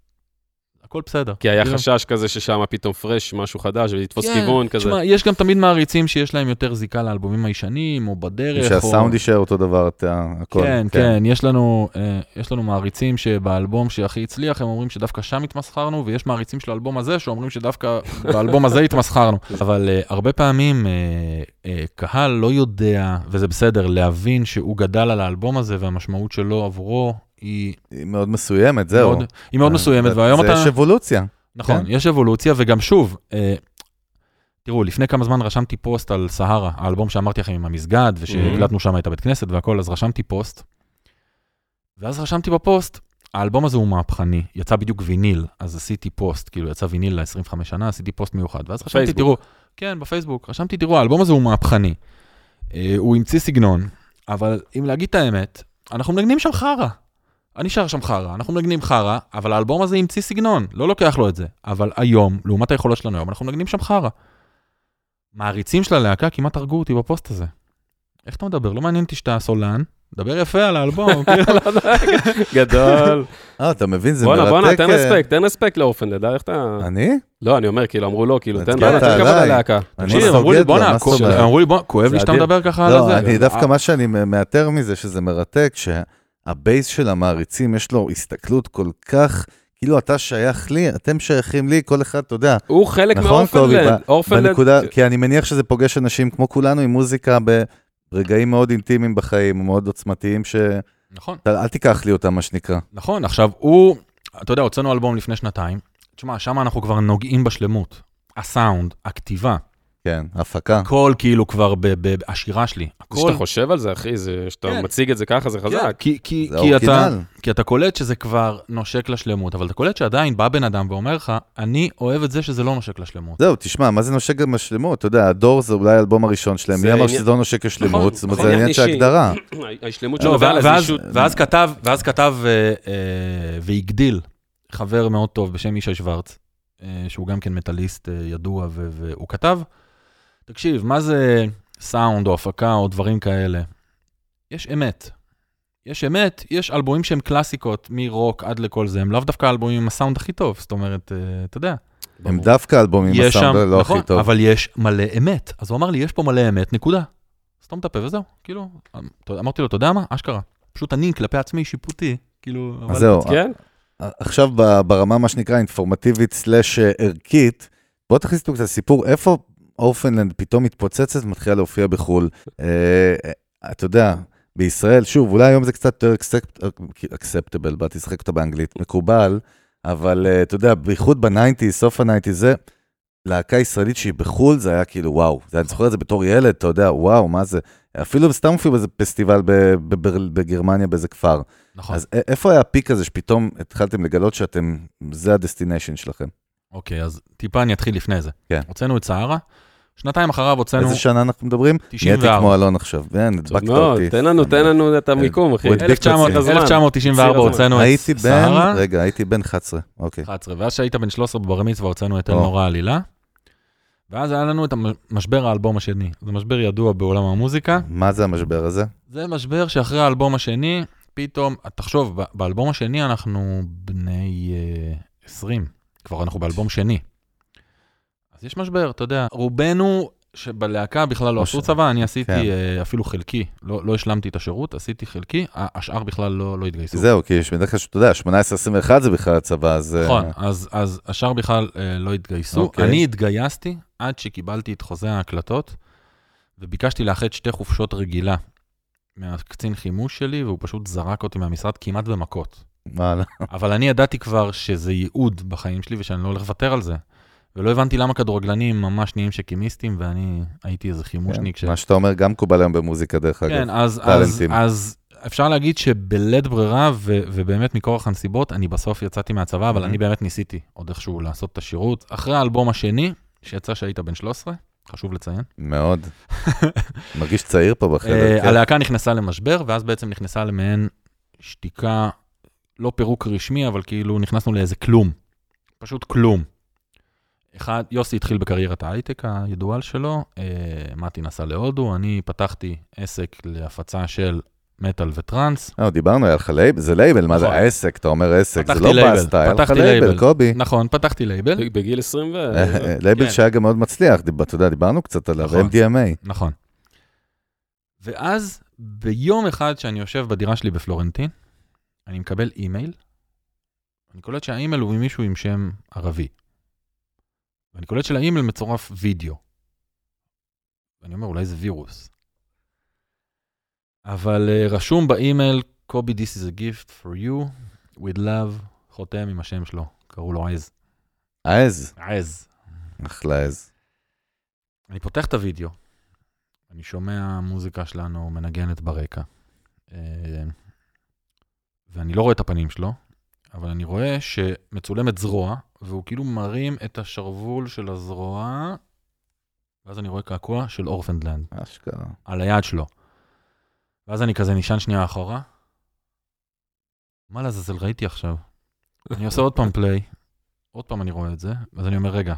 הכל בסדר. כי היה חשש כזה ששם פתאום פרש, משהו חדש, ולתפוס כן, כיוון כזה. תשמע, יש גם תמיד מעריצים שיש להם יותר זיקה לאלבומים הישנים, או בדרך, או... שהסאונד יישאר אותו דבר, אתה, הכל. כן, כן, יש לנו, אה, יש לנו מעריצים שבאלבום שהכי הצליח, הם אומרים שדווקא שם התמסחרנו, ויש מעריצים של האלבום הזה שאומרים שדווקא באלבום הזה התמסחרנו. אבל uh, הרבה פעמים uh, uh, קהל לא יודע, וזה בסדר, להבין שהוא גדל על האלבום הזה, והמשמעות שלו עבורו היא... היא מאוד מסוימת, זהו. מאוד, היא מאוד מסוימת, זה- והיום זה אתה... יש אבולוציה. נכון, כן. יש אבולוציה, וגם שוב, אה, תראו, לפני כמה זמן רשמתי פוסט על סהרה, האלבום שאמרתי לכם עם המסגד, ושהקלטנו שם את הבית כנסת והכל, אז רשמתי פוסט. ואז רשמתי בפוסט, האלבום הזה הוא מהפכני, יצא בדיוק ויניל, אז עשיתי פוסט, כאילו יצא ויניל ל-25 שנה, עשיתי פוסט מיוחד. ואז רשמתי, בפייסבוק. תראו, כן, בפייסבוק, רשמתי, תראו, האלבום הזה הוא מהפכני. אה, הוא המציא סגנון, אבל אם להגיד את האמת, אנחנו מנגנים שם חרא. אני שר שם חרא, אנחנו מנגנים חרא, אבל האלבום הזה המציא סגנון, לא לוקח לו את זה. אבל היום, לעומת היכולות שלנו היום, אנחנו מנגנים שם חרא. מעריצים של הלהקה כמעט הרגו אותי בפוסט הזה. איך אתה מדבר? לא מעניין אותי שאתה סולן, דבר יפה על האלבום. כאילו. גדול. אה, אתה מבין, זה בואנה, מרתק. בואנה, תן אה, רספקט, תן רספקט לאורפנלד, איך אתה... אני? לא, אני אומר, כאילו, אמרו לו, כאילו, תן כבוד. ללהקה. אני תקשיב, אמרו לי, בואנה, כואב- לי, שאתה. מדבר ככה על לא, זה. אני דווקא אה, מה שאני מאתר מזה, שזה מרתק, שהבייס של המעריצים, יש לו הסתכלות כל כך, כאילו אתה שייך לי, אתם שייכים לי, כל אחד, אתה יודע, הוא חלק נכון, מאורפנלנד. אורפנלנד, בנקודה, כי אני מניח שזה פוגש אנשים כמו כולנו עם מוזיקה ברגעים מאוד אינטימיים בחיים, מאוד עוצמתיים, שאל נכון. תיקח לי אותם, מה שנקרא. נכון, עכשיו הוא, אתה יודע, הוצאנו אלבום לפני שנתיים. תשמע, שם אנחנו כבר נוגעים בשלמות. הסאונד, הכתיבה, כן, הפקה. הכל כאילו כבר ב- ב- השירה שלי. הכל... כשאתה חושב על זה, אחי, זה- שאתה כן. מציג את זה ככה, זה כן, חזק. כי, כי, זה כי, אתה. כי אתה קולט שזה כבר נושק לשלמות, אבל אתה קולט שעדיין בא בן אדם ואומר לך, אני אוהב את זה שזה לא נושק לשלמות. זהו, תשמע, מה זה נושק גם לשלמות? אתה יודע, הדור זה אולי האלבום הראשון שלהם, זה מי אמר שזה לא נושק לשלמות? זאת אומרת, נכון, זה עניין של אישי. הגדרה. ההשלמות לא, שלו, ואז, כתב, ואז כתב אה, אה, והגדיל חבר מאוד טוב בשם ישי שוורץ, אה, שהוא גם כן מטאליסט ידוע, והוא כתב, תקשיב, מה זה סאונד או הפקה או דברים כאלה? יש אמת. יש אמת, יש אלבומים שהם קלאסיקות, מרוק עד לכל זה, הם לאו דווקא אלבומים עם הסאונד הכי טוב, זאת אומרת, אה, אתה יודע. הם דווקא אלבומים עם הסאונד לא נכון, הכי טוב. אבל יש מלא אמת. אז הוא אמר לי, יש פה מלא אמת, נקודה. סתום את הפה וזהו, כאילו, אמרתי לו, אתה יודע מה? אשכרה. פשוט אני כלפי עצמי שיפוטי, כאילו, אז זהו, כן? עכשיו ברמה, מה שנקרא, אינפורמטיבית סלאש ערכית, בוא תכניס פה קצת סיפור, איפה אורפנלנד פתאום מתפוצצת ומתחילה להופיע בחו"ל. אה, אה, אתה יודע, בישראל, שוב, אולי היום זה קצת יותר אקספטבל, באתי לשחק אותה באנגלית, מקובל, אבל אה, אתה יודע, בייחוד בניינטי, סוף הניינטי, זה להקה ישראלית שהיא בחו"ל, זה היה כאילו וואו. זה, אני זוכר את זה בתור ילד, אתה יודע, וואו, מה זה? אפילו סתם הופיעו באיזה פסטיבל בגרמניה, באיזה כפר. נכון. אז איפה היה ה-peak הזה שפתאום התחלתם לגלות שאתם, זה ה-destination שלכם? אוקיי, אז טיפה אני אתחיל לפני זה. כן. הוצאנו את סהרה, שנתיים אחריו הוצאנו איזה שנה אנחנו מדברים? 94. נהייתי כמו אלון עכשיו, כן, הדבקת מאוד, אותי. תן לנו, תן לנו את המיקום, אחי. הוא הדביק את 1900 עצמי. 1994 ציר הזמן. הוצאנו את סהרה, רגע, הייתי בן 11, אוקיי. 11, ואז שהיית בן 13 בבר מצווה הוצאנו את אל או. נורא עלילה. ואז היה לנו את המשבר האלבום השני. זה משבר ידוע בעולם המוזיקה. מה זה המשבר הזה? זה משבר שאחרי האלבום השני, פתאום, תחשוב, באלבום השני אנחנו בני אה, 20, כבר אנחנו באלבום שני. אז יש משבר, אתה יודע, רובנו שבלהקה בכלל לא או עשו צבא, אני עשיתי כן. אה, אפילו חלקי, לא, לא השלמתי את השירות, עשיתי חלקי, השאר בכלל לא, לא התגייסו. זהו, כי יש בדרך כלל, שאתה יודע, 18-21 זה בכלל הצבא, אז... אה, נכון, אז, אז השאר בכלל אה, לא התגייסו. אוקיי. אני התגייסתי עד שקיבלתי את חוזה ההקלטות, וביקשתי לאחד שתי חופשות רגילה מהקצין חימוש שלי, והוא פשוט זרק אותי מהמשרד כמעט במכות. וואלה. אבל אני ידעתי כבר שזה ייעוד בחיים שלי ושאני לא הולך לוותר על זה. ולא הבנתי למה כדורגלנים ממש נהיים שקימיסטים, ואני הייתי איזה חימושניק ש... מה שאתה אומר גם מקובל היום במוזיקה, דרך אגב. כן, אז, אז. אז אפשר להגיד שבלית ברירה, ו, ובאמת מכורח הנסיבות, אני בסוף יצאתי מהצבא, אבל Mhm. אני באמת ניסיתי עוד איכשהו לעשות את השירות. אחרי האלבום השני, שיצא שהיית בן 13, חשוב לציין. מאוד. מרגיש צעיר פה בחדר. אה, כן. הלהקה נכנסה למשבר, ואז בעצם נכנסה למעין שתיקה, לא פירוק רשמי, אבל כאילו נכנסנו לאיזה כלום. פשוט כלום. אחד, יוסי התחיל בקריירת ההייטק הידועה שלו, אה, מתי נסע להודו, אני פתחתי עסק להפצה של מטאל וטראנס. לא, דיברנו, היה לך לייבל, זה לייבל, מה זה נכון. העסק? אתה אומר עסק, זה לא בסטה, היה לך פתחתי label, label. קובי. נכון, פתחתי לייבל, בגיל 20 ו... אה, לייבל כן. שהיה גם מאוד מצליח, אתה יודע, דיברנו קצת עליו, נכון. MDMA. נכון. ואז ביום אחד שאני יושב בדירה שלי בפלורנטין, אני מקבל אימייל, אני קולט שהאימייל הוא ממישהו עם שם ערבי. ואני קולט שלאימייל מצורף וידאו. ואני אומר, אולי זה וירוס. אבל uh, רשום באימייל, קובי, this is a gift for you, with love, חותם עם השם שלו, קראו לו עז. העז, עז. אחלה עז. אני פותח את הוידאו, אני שומע מוזיקה שלנו מנגנת ברקע, אה, ואני לא רואה את הפנים שלו, אבל אני רואה שמצולמת זרוע, והוא כאילו מרים את השרוול של הזרוע, ואז אני רואה קעקוע של אורפנדלנד אשכרה. על היד שלו. ואז אני כזה נשען שנייה אחורה, מה לעזאזל ראיתי עכשיו? אני עושה עוד פעם פליי, עוד פעם אני רואה את זה, ואז אני אומר, רגע,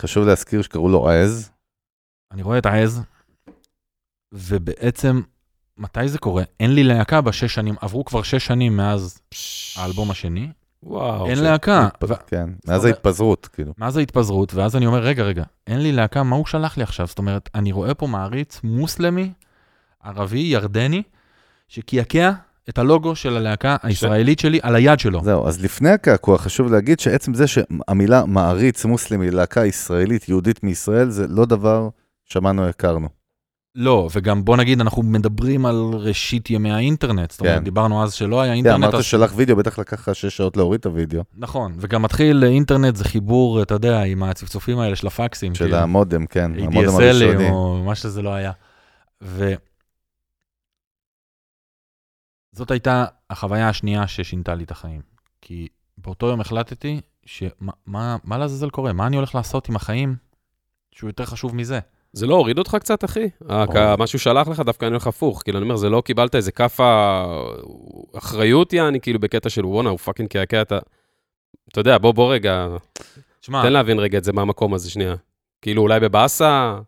חשוב להזכיר שקראו לו העז. אני רואה את העז, ובעצם, מתי זה קורה? אין לי להקה בשש שנים, עברו כבר שש שנים מאז האלבום השני, וואו. אין להקה. התפ- ו- כן, מאז ההתפזרות, כאילו. מאז ההתפזרות, ואז אני אומר, רגע, רגע, אין לי להקה, מה הוא שלח לי עכשיו? זאת אומרת, אני רואה פה מעריץ מוסלמי, ערבי, ירדני, שקעקע את הלוגו של הלהקה הישראלית שלי על היד שלו. זהו, אז לפני הקעקוע חשוב להגיד שעצם זה שהמילה מעריץ מוסלמי, להקה ישראלית, יהודית מישראל, זה לא דבר שמענו, הכרנו. לא, וגם בוא נגיד, אנחנו מדברים על ראשית ימי האינטרנט. זאת אומרת, כן. דיברנו אז שלא היה אתה אינטרנט. אמרת אז- שלח וידאו, בטח לקח לך שש שעות להוריד את הוידאו, נכון, וגם מתחיל אינטרנט זה חיבור, אתה יודע, עם הצפצופים האלה של הפקסים. של כאילו. המודם, כן, המודם ADSLים הראשוני. או מה שזה לא היה. ו... זאת הייתה החוויה השנייה ששינתה לי את החיים. כי באותו יום החלטתי שמה מה, מה לעזאזל קורה? מה אני הולך לעשות עם החיים שהוא יותר חשוב מזה? זה לא הוריד אותך קצת, אחי? שהוא שלח לך דווקא אני הולך הפוך. כאילו, אני אומר, זה לא קיבלת איזה כאפה אחריות, יעני, כאילו, בקטע של וואנה, הוא פאקינג קעקע את ה... אתה יודע, בוא, בוא רגע, תשמע, תן להבין רגע את זה מהמקום הזה, שנייה. כאילו, אולי בבאסה?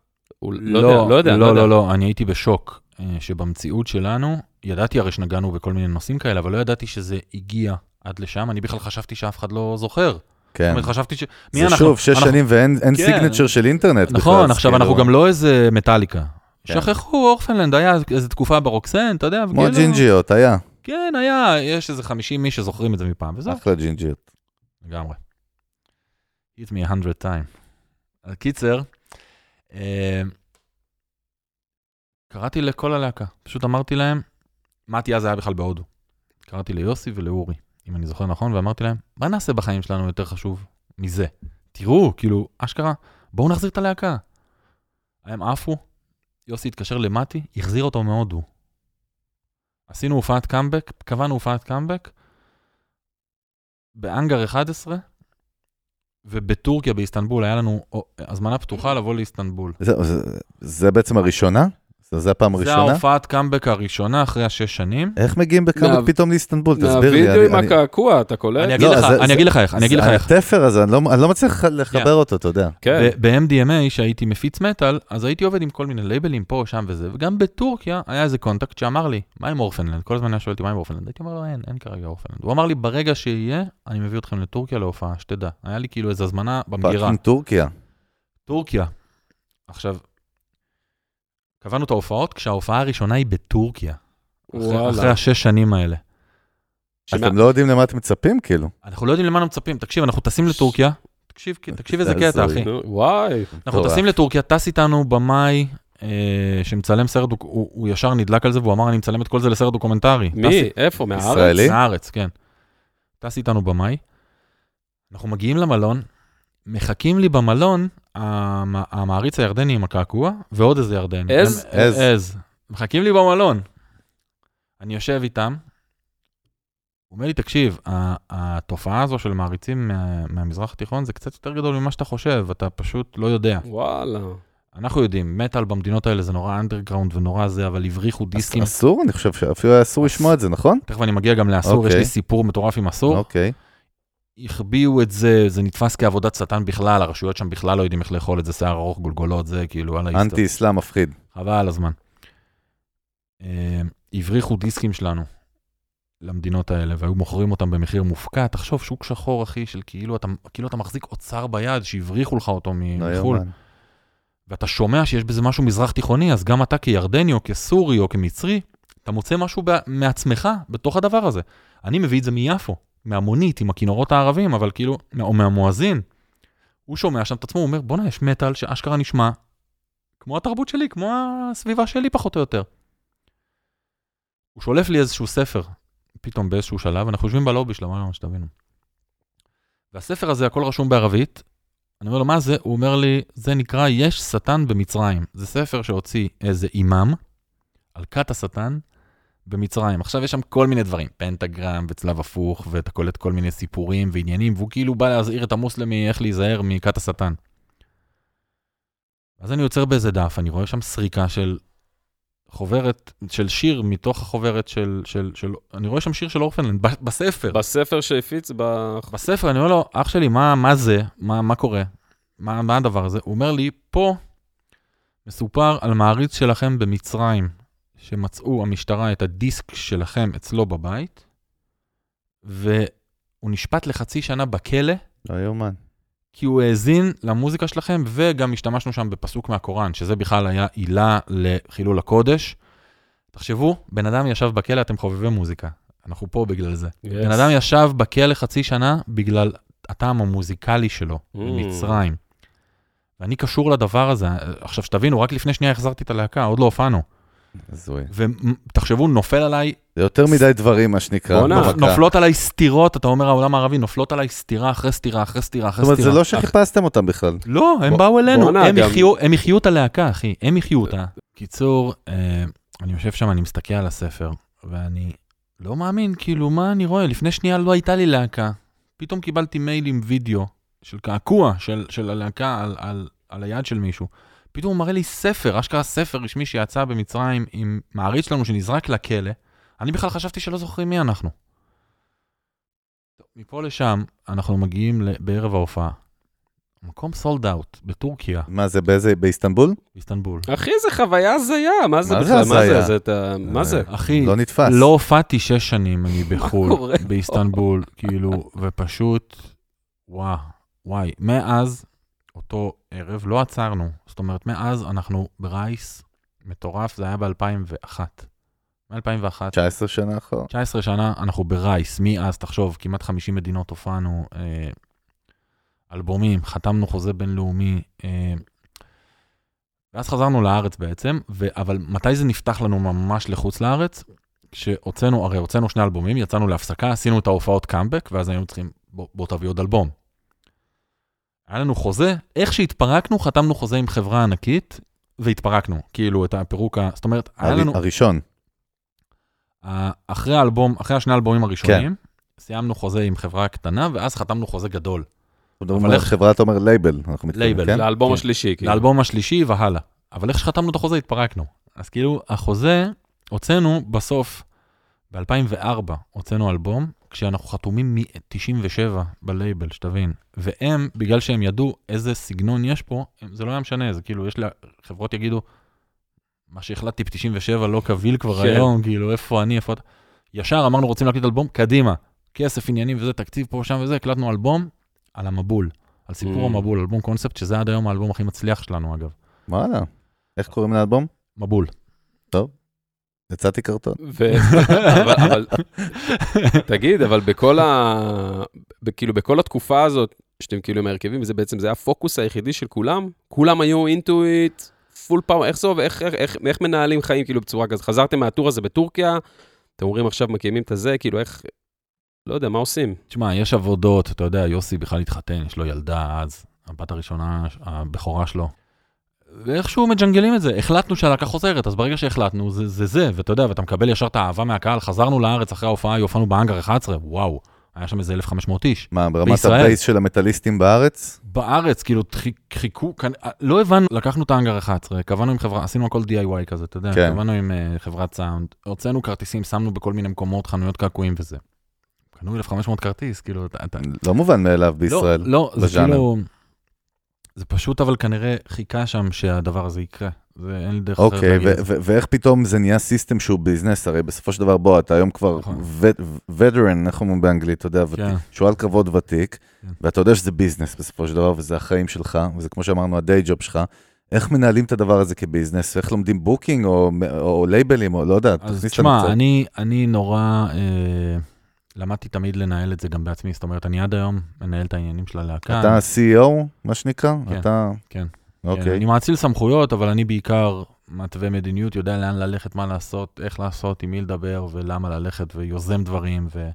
לא יודע, לא יודע. לא, יודע. לא, לא, אני הייתי בשוק אה, שבמציאות שלנו, ידעתי הרי שנגענו בכל מיני נושאים כאלה, אבל לא ידעתי שזה הגיע עד לשם, אני בכלל חשבתי שאף אחד לא זוכר. זאת כן. אומרת, חשבתי ש... מי זה אנחנו? שוב, שש אנחנו- שנים ואין אין כן. סיגנצ'ר של אינטרנט בכלל. נכון, עכשיו כאילו, אנחנו גם לא איזה מטאליקה. כן. שכחו, אורפנלנד היה איזו תקופה ברוקסן, אתה יודע, כמו וכאילו- ג'ינג'יות, היה. כן, היה, יש איזה 50 איש שזוכרים את זה מפעם, וזהו, אחלה ג'ינג'יות. לגמרי. hit me a hundred time. קיצר, אה, קראתי לכל הלהקה, פשוט אמרתי להם, מתי אז היה בכלל בהודו. קראתי ליוסי ולאורי, אם אני זוכר נכון, ואמרתי להם, מה נעשה בחיים שלנו יותר חשוב מזה? תראו, כאילו, אשכרה, בואו נחזיר את הלהקה. הם עפו, יוסי התקשר למתי, החזיר אותו מהודו. עשינו הופעת קאמבק, קבענו הופעת קאמבק, באנגר 11, ובטורקיה, באיסטנבול, היה לנו הזמנה פתוחה לבוא לאיסטנבול. זהו, זה- זה בעצם הראשונה? זה- זה הפעם זו הראשונה? ההופעת קאמבק הראשונה אחרי השש שנים. איך מגיעים ב-comeback פתאום לאיסטנבול? תסביר לי. מהווידאו עם אני- הקעקוע, אתה קולט? אני אגיד לא, לך, זה- אני זה- אגיד לך איך, אני אגיד לך זה- איך. התפר הזה, אני לא- אני לא מצליח לחבר אותו, אתה יודע. כן. ב-MDMA, שהייתי מפיץ מטאל, אז הייתי עובד עם כל מיני labelים פה, שם וזה, וגם בטורקיה היה איזה contact שאמר לי, מה עם אורפנלנד? כל הזמן היה שואל אותי, מה עם אורפנלנד? הייתי אומר לו, אין, אין כרגע אורפנלנד. הוא אמר לי, ברגע שיהיה, אני מביא אתכם לטורקיה להופעה, שתדע. היה לי כאילו איזו הזמנה במגירה. טורקיה. עכשיו, קבענו את ההופעות כשההופעה הראשונה היא בטורקיה. אחרי, וואלה. אחרי השש שנים האלה. שמה- אתם לא יודעים למה אתם מצפים, כאילו. אנחנו לא יודעים למה אנחנו מצפים. תקשיב, אנחנו טסים לטורקיה. תקשיב, תקשיב איזה זה קטע. אחי. וואי. אנחנו. טסים לטורקיה, טס איתנו במאי אה, שמצלם סרט, הוא, הוא ישר נדלק על זה והוא אמר, אני מצלם את כל זה לסרט דוקומנטרי. טס- מי? איפה? מהארץ? ישראלי? מהארץ, כן. טס איתנו במאי. אנחנו מגיעים למלון, מחכים לי במלון המ- המעריץ הירדני עם הקעקוע, ועוד איזה ירדני. עז? עז. עז. מחכים לי במלון. אני יושב איתם, הוא אומר לי, תקשיב, התופעה הזו של מעריצים מה, מהמזרח התיכון זה קצת יותר גדול ממה שאתה חושב, אתה פשוט לא יודע. וואלה. אנחנו יודעים, מטאל במדינות האלה זה נורא אנדרגראונד ונורא זה, אבל הבריחו דיסקים. אסור? אני חושב שאפילו היה אסור לשמוע את זה, נכון? תכף אני מגיע גם לאסור, יש אוקיי. לי סיפור מטורף עם אסור. אוקיי. החביאו את זה, זה נתפס כעבודת שטן בכלל, הרשויות שם בכלל לא יודעים איך לאכול את זה, שיער ארוך, גולגולות, זה כאילו, על ההיסטוריה. אנטי אסלאם מפחיד. חבל הזמן. אה, הבריחו דיסקים שלנו למדינות האלה, והיו מוכרים אותם במחיר מופקע. תחשוב, שוק שחור, אחי, של כאילו אתה, כאילו אתה מחזיק אוצר ביד, שהבריחו לך אותו לא מחו"ל. ואתה שומע שיש בזה משהו מזרח תיכוני, אז גם אתה כירדני או כסורי או כמצרי, אתה מוצא משהו ב- מעצמך בתוך הדבר הזה. אני מביא את זה מיפו, מהמונית, עם הכינורות הערבים, אבל כאילו, או מהמואזין. הוא שומע שם את עצמו, הוא אומר, בואנה, יש מטאל שאשכרה נשמע כמו התרבות שלי, כמו הסביבה שלי פחות או יותר. הוא שולף לי איזשהו ספר, פתאום באיזשהו שלב, אנחנו יושבים בלובי שלו, מה שתבינו. והספר הזה, הכל רשום בערבית. אני אומר לו, מה זה? הוא אומר לי, זה נקרא יש שטן במצרים. זה ספר שהוציא איזה אימאם על כת השטן במצרים. עכשיו יש שם כל מיני דברים, פנטגרם וצלב הפוך, ואתה קולט כל מיני סיפורים ועניינים, והוא כאילו בא להזהיר את המוסלמי איך להיזהר מכת השטן. אז אני יוצר באיזה דף, אני רואה שם סריקה של חוברת, של שיר מתוך החוברת של, של, של, אני רואה שם שיר של אורפנלנד, בספר. בספר שהפיץ, ב... בספר, אני אומר לו, אח שלי, מה, מה זה? מה, מה קורה? מה, מה הדבר הזה? הוא אומר לי, פה מסופר על מעריץ שלכם במצרים, שמצאו המשטרה את הדיסק שלכם אצלו בבית, והוא נשפט לחצי שנה בכלא, לא יאומן. כי הוא האזין למוזיקה שלכם, וגם השתמשנו שם בפסוק מהקוראן, שזה בכלל היה עילה לחילול הקודש. תחשבו, בן אדם ישב בכלא, אתם חובבי מוזיקה. אנחנו פה בגלל זה. Yes. בן אדם ישב בכלא חצי שנה בגלל הטעם המוזיקלי שלו Mm. במצרים. ואני קשור לדבר הזה. עכשיו, שתבינו, רק לפני שנייה החזרתי את הלהקה, עוד לא הופענו. הזוי. ותחשבו, נופל עליי, זה יותר מדי דברים, מה שנקרא. נופלות עליי סתירות, אתה אומר העולם הערבי, נופלות עליי סתירה אחרי סתירה אחרי סתירה אחרי זאת אומרת, סתירה. זה לא אח- שחיפשתם אותם בכלל. לא, הם בוא- באו אלינו, הם גם- יחיו- הם יחיו את הלהקה, אחי, הם יחיו אותה. קיצור, אה, אני יושב שם, אני מסתכל על הספר, ואני לא מאמין, כאילו, מה אני רואה? לפני שנייה לא הייתה לי להקה. פתאום קיבלתי מייל עם וידאו של קעקוע של, של הלהקה על, על, על היד של מישהו. פתאום הוא מראה לי ספר, אשכרה ספר רשמי שיצא במצרים עם מעריץ שלנו שנזרק לכלא. אני בכלל חשבתי שלא זוכרים מי אנחנו. מפה לשם, אנחנו מגיעים בערב ההופעה. מקום סולד אאוט בטורקיה, מה זה, באיזה, באיסטנבול? באיסטנבול. אחי, זה חוויה הזיה, מה זה מה זה בכלל? מה? זה? זה? אתה- מה זה? אחי, לא נתפס. לא הופעתי שש שנים, אני בחו"ל? באיסטנבול, כאילו, ופשוט, וואו, וואי, מאז אותו ערב לא עצרנו. זאת אומרת, מאז אנחנו ב-race מטורף, זה היה ב-2001. מ-2001, 19 שנה אחורה. 19 שנה, אנחנו ב-race, מאז, תחשוב, כמעט 50 מדינות הופענו, אה, אלבומים, חתמנו חוזה בינלאומי, אה, ואז חזרנו לארץ בעצם, ו- אבל מתי זה נפתח לנו ממש לחוץ לארץ? כשהוצאנו, הרי הוצאנו שני אלבומים, יצאנו להפסקה, עשינו את ההופעות קאמבק, ואז היינו צריכים, בוא, בוא תביא עוד אלבום. היה לנו חוזה, איך שהתפרקנו, חתמנו חוזה עם חברה ענקית, והתפרקנו, כאילו, את הפירוק, ה- זאת אומרת, היה הר- לנו... הראשון. אחרי האלבום, אחרי השני האלבומים הראשונים, סיימנו חוזה עם חברה קטנה, ואז חתמנו חוזה גדול. אבל איך- חברה, אתה אומר לייבל, אנחנו מתכוונים, לייבל, כן? לאלבום כן. השלישי, כאילו. לאלבום השלישי והלאה. אבל איך שחתמנו את החוזה, התפרקנו. אז כאילו, החוזה, הוצאנו בסוף, ב-2004, הוצאנו אלבום, כשאנחנו חתומים מ-97 ב-label, שתבין. והם, בגלל שהם ידעו איזה סגנון יש פה, הם- זה לא היה משנה, זה כאילו, יש לה, חברות יגידו, מה שהחלטתי ב-97 לא קביל כבר כן. היום, כאילו, איפה אני, איפה אתה. ישר אמרנו, רוצים להקליט אלבום, קדימה. כסף, עניינים וזה, תקציב פה ושם וזה, הקלטנו אלבום על המבול. על סיפור Mm. המבול, אלבום קונספט, שזה עד היום האלבום הכי מצליח שלנו, אגב. וואלה. איך קוראים לאלבום? מבול. יצאתי קרטון. ו- אבל- אבל תגיד, אבל בכל ה... כאילו, בכל התקופה הזאת, שאתם כאילו עם ההרכבים, וזה בעצם, זה היה הפוקוס היחידי של כולם? כולם היו into it, full power, איך זה עובד? איך- איך- איך איך מנהלים חיים כאילו בצורה כזאת? חזרתם מה-tour הזה בטורקיה, אתם אומרים עכשיו מקימים את הזה, כאילו איך... לא יודע, מה עושים? תשמע, יש עבודות, אתה יודע, יוסי בכלל התחתן, יש לו ילדה אז, הבת הראשונה, הבכורה שלו. ואיכשהו מג'נגלים את זה. החלטנו שהלהקה חוזרת, אז ברגע שהחלטנו, זה זה, זה ואתה יודע, ואתה מקבל ישר את האהבה מהקהל, חזרנו לארץ אחרי ההופעה, הופענו באנגר 11, וואו, היה שם איזה 1,500 איש. מה, ברמת. ה-base של המטאליסטים בארץ? בארץ, כאילו, חיכ- חיכו, כאן- לא הבנו, לקחנו את האנגר 11, קבענו עם חברה, עשינו הכל DIY כזה, אתה יודע, כן. קבענו עם אה, חברת סאונד, הוצאנו כרטיסים, שמנו בכל מיני מקומות, חנויות קעקועים וזה. קנו 1,500 כרטיס, כאילו, אתה... לא מובן מאליו בישראל. לא, לא, זה בז'אנר. כאילו... זה פשוט אבל כנראה חיכה שם שהדבר הזה יקרה. זה אין לי דרך אחרת אוקיי, להגיד. ו- ואיך פתאום זה נהיה system שהוא business? הרי בסופו של דבר, בוא, אתה היום כבר נכון. veteran, איך אומרים באנגלית, אתה יודע, כן. שועל קרבות ותיק, כן. ואתה יודע שזה business בסופו של דבר, וזה החיים שלך, וזה כמו שאמרנו, ה day job שלך. איך מנהלים את הדבר הזה כ business? איך לומדים booking או, או לייבלים, או לא יודע, אז תכניס תשמע, קצת. אני, אני נורא אה, למדתי תמיד לנהל את זה גם בעצמי, זאת אומרת, אני עד היום מנהל את העניינים של הלהקה. אתה ה-CEO, מה שנקרא? כן, אתה... כן. אוקיי. אני מאציל סמכויות, אבל אני בעיקר מתווה מדיניות, יודע לאן ללכת, מה לעשות, איך לעשות, עם מי לדבר ולמה ללכת, ויוזם דברים, ו...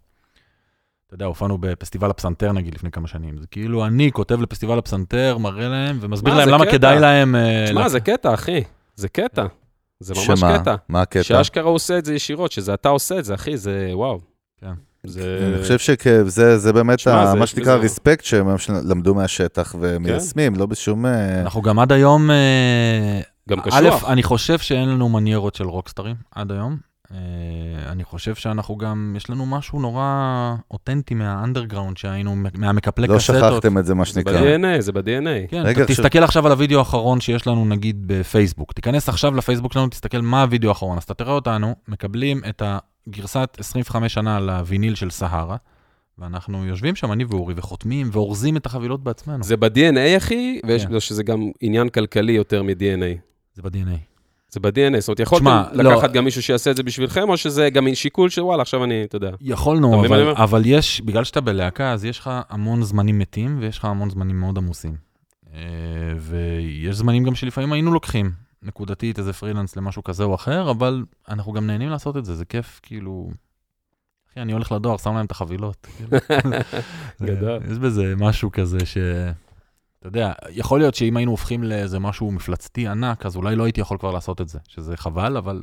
אתה יודע, הופענו בפסטיבל הפסנתר נגיד לפני כמה שנים. זה כאילו אני כותב לפסטיבל הפסנתר, מראה להם, ומסביר מה, להם למה קטע. כדאי להם... אה, תשמע, לה- זה קטע, אחי. זה קטע. זה ממש שמה? קטע. מה הקטע? שאשכרה הוא עושה את זה ישירות, שזה אתה עושה את זה, אחי, זה וואו. כן. זה... אני חושב שזה זה באמת שמע, ה- זה- מה שנקרא ריספקט שהם למדו מהשטח ומיישמים, לא בשום... אה, אנחנו גם עד היום... אה, גם א', קשוח. אני חושב שאין לנו מניירות של רוקסטרים עד היום. אה, אני חושב שאנחנו גם, יש לנו משהו נורא אותנטי מהאנדרגראונד שהיינו, מהמקפלי לא קסטות. שכחתם את זה, מה זה שנקרא. ב-DNA, זה ב-DNA. כן, רגע, תסתכל עכשיו על הוידאו האחרון שיש לנו נגיד בפייסבוק. תיכנס עכשיו לפייסבוק שלנו, תסתכל מה הוידאו האחרון. אז אתה תראה אותנו, מקבלים את הגרסת 25 שנה לוויניל של סהרה, ואנחנו יושבים שם, אני ואורי, וחותמים ואורזים את החבילות בעצמנו. זה ב-DNA, אחי, ויש כן. שזה גם עניין כלכלי יותר מ-DNA. זה ב-DNA. זה ב-DNA, זאת אומרת, יכולתם לא- לקחת גם מישהו שיעשה את זה בשבילכם, או שזה גם שיקול של וואלה, עכשיו אני, אתה יודע. יכולנו, אבל, אומר? אבל יש, בגלל שאתה בלהקה, אז יש לך המון זמנים מתים, ויש לך המון זמנים מאוד עמוסים. אה, ויש זמנים גם שלפעמים היינו לוקחים נקודתית איזה פרילנס למשהו כזה או אחר, אבל אנחנו גם נהנים לעשות את זה, זה כיף, כאילו... אחי, אני הולך לדואר, שם להם את החבילות. כאילו. גדול. יש בזה משהו כזה ש... אתה יודע, יכול להיות שאם היינו הופכים לאיזה משהו מפלצתי ענק, אז אולי לא הייתי יכול כבר לעשות את זה, שזה חבל, אבל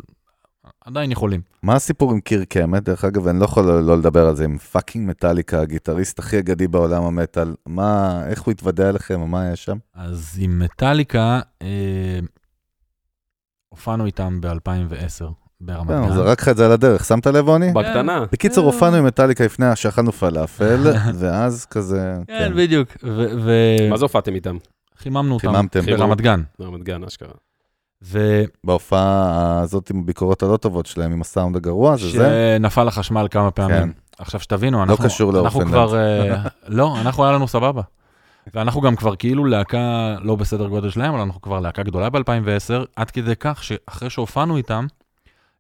עדיין יכולים. מה הסיפור עם קירק האמט? דרך אגב, אני לא יכול לא לדבר על זה, עם fucking מטאליקה, הגיטריסט הכי אגדי בעולם המטאל. מה, איך הוא התוודע אליכם, או מה היה שם? אז עם מטאליקה, אה, הופענו איתם ב-2010 ברמת כן, גן. זרק לך את זה על הדרך, שמת לב, רוני? בקטנה. בקיצור, אה. הופענו עם מטאליקה לפני שאכלנו פלאפל, ואז כזה, כן, בדיוק. מה זה הופעתם איתם? וחיממנו אותם חיממתם. ברמת גן. ברמת גן, אשכרה. בהופעה הזאת עם הביקורות הלא טובות שלהם, עם הסאונד הגרוע, זה זה? שנפל החשמל כמה כן. פעמים. עכשיו שתבינו, אנחנו, קשור אנחנו. כבר, אה, לא, אנחנו היה לנו סבבה. ואנחנו גם כבר כאילו להקה לא בסדר גודל שלהם, אבל אנחנו כבר להקה גדולה ב-2010, עד כדי כך שאחרי שהופענו איתם,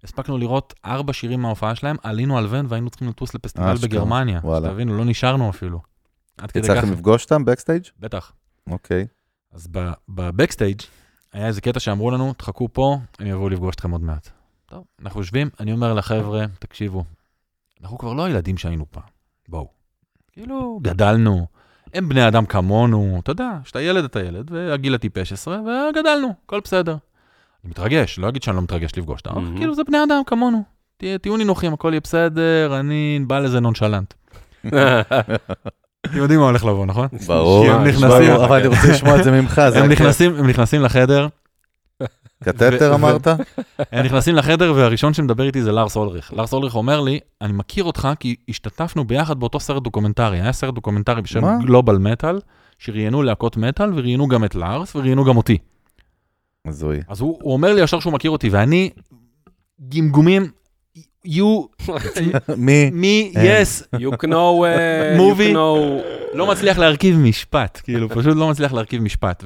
הספקנו לראות ארבע שירים מההופעה שלהם, עלינו על ון והיינו צריכים לטוס לפסטיבל אשכרה, בגרמניה. וואלה. שתבינו, לא נשארנו אפילו. עד כדי כך. הצלחתם לפגוש אותם בקסטייג'? בטח. אוקיי. אז בבקסטייג' היה איזה קטע שאמרו לנו, תחכו פה, הם יבואו לפגוש אתכם עוד מעט. טוב, אנחנו יושבים, אני אומר לחבר'ה, תקשיבו, אנחנו כבר לא הילדים שהיינו פעם, בואו. כאילו, גדלנו, הם בני אדם כמונו, אתה יודע, כשאתה ילד אתה ילד, והגיל הטיפש עשרה, וגדלנו, הכל בסדר. אני מתרגש, לא אגיד שאני לא מתרגש לפגוש אותם, מהמם. כאילו זה בני אדם כמונו. תהיו נינוחים, הכל יהיה בסדר, אני בא לזה נונשלנט. אתם יודעים מה הולך לבוא, נכון? ברור, הם נכנסים- אבל אני רוצה לשמוע את זה ממך, זה הם נכנסים לחדר, קטטר ו- אמרת? הם נכנסים לחדר והראשון שמדבר איתי זה לארס אולריך. לארס אולריך אומר לי, אני מכיר אותך כי השתתפנו ביחד באותו סרט דוקומנטרי. היה סרט דוקומנטרי בשם? Global Metal, שראיינו להקות מטאל וראיינו גם את לארס וראיינו גם אותי. הזוי. אז הוא, הוא אומר לי ישר שהוא מכיר אותי, ואני גמגומים, you, מי? me, הם. yes, You know, uh, Movie. you know... לא מצליח להרכיב משפט, כאילו, פשוט לא מצליח להרכיב משפט.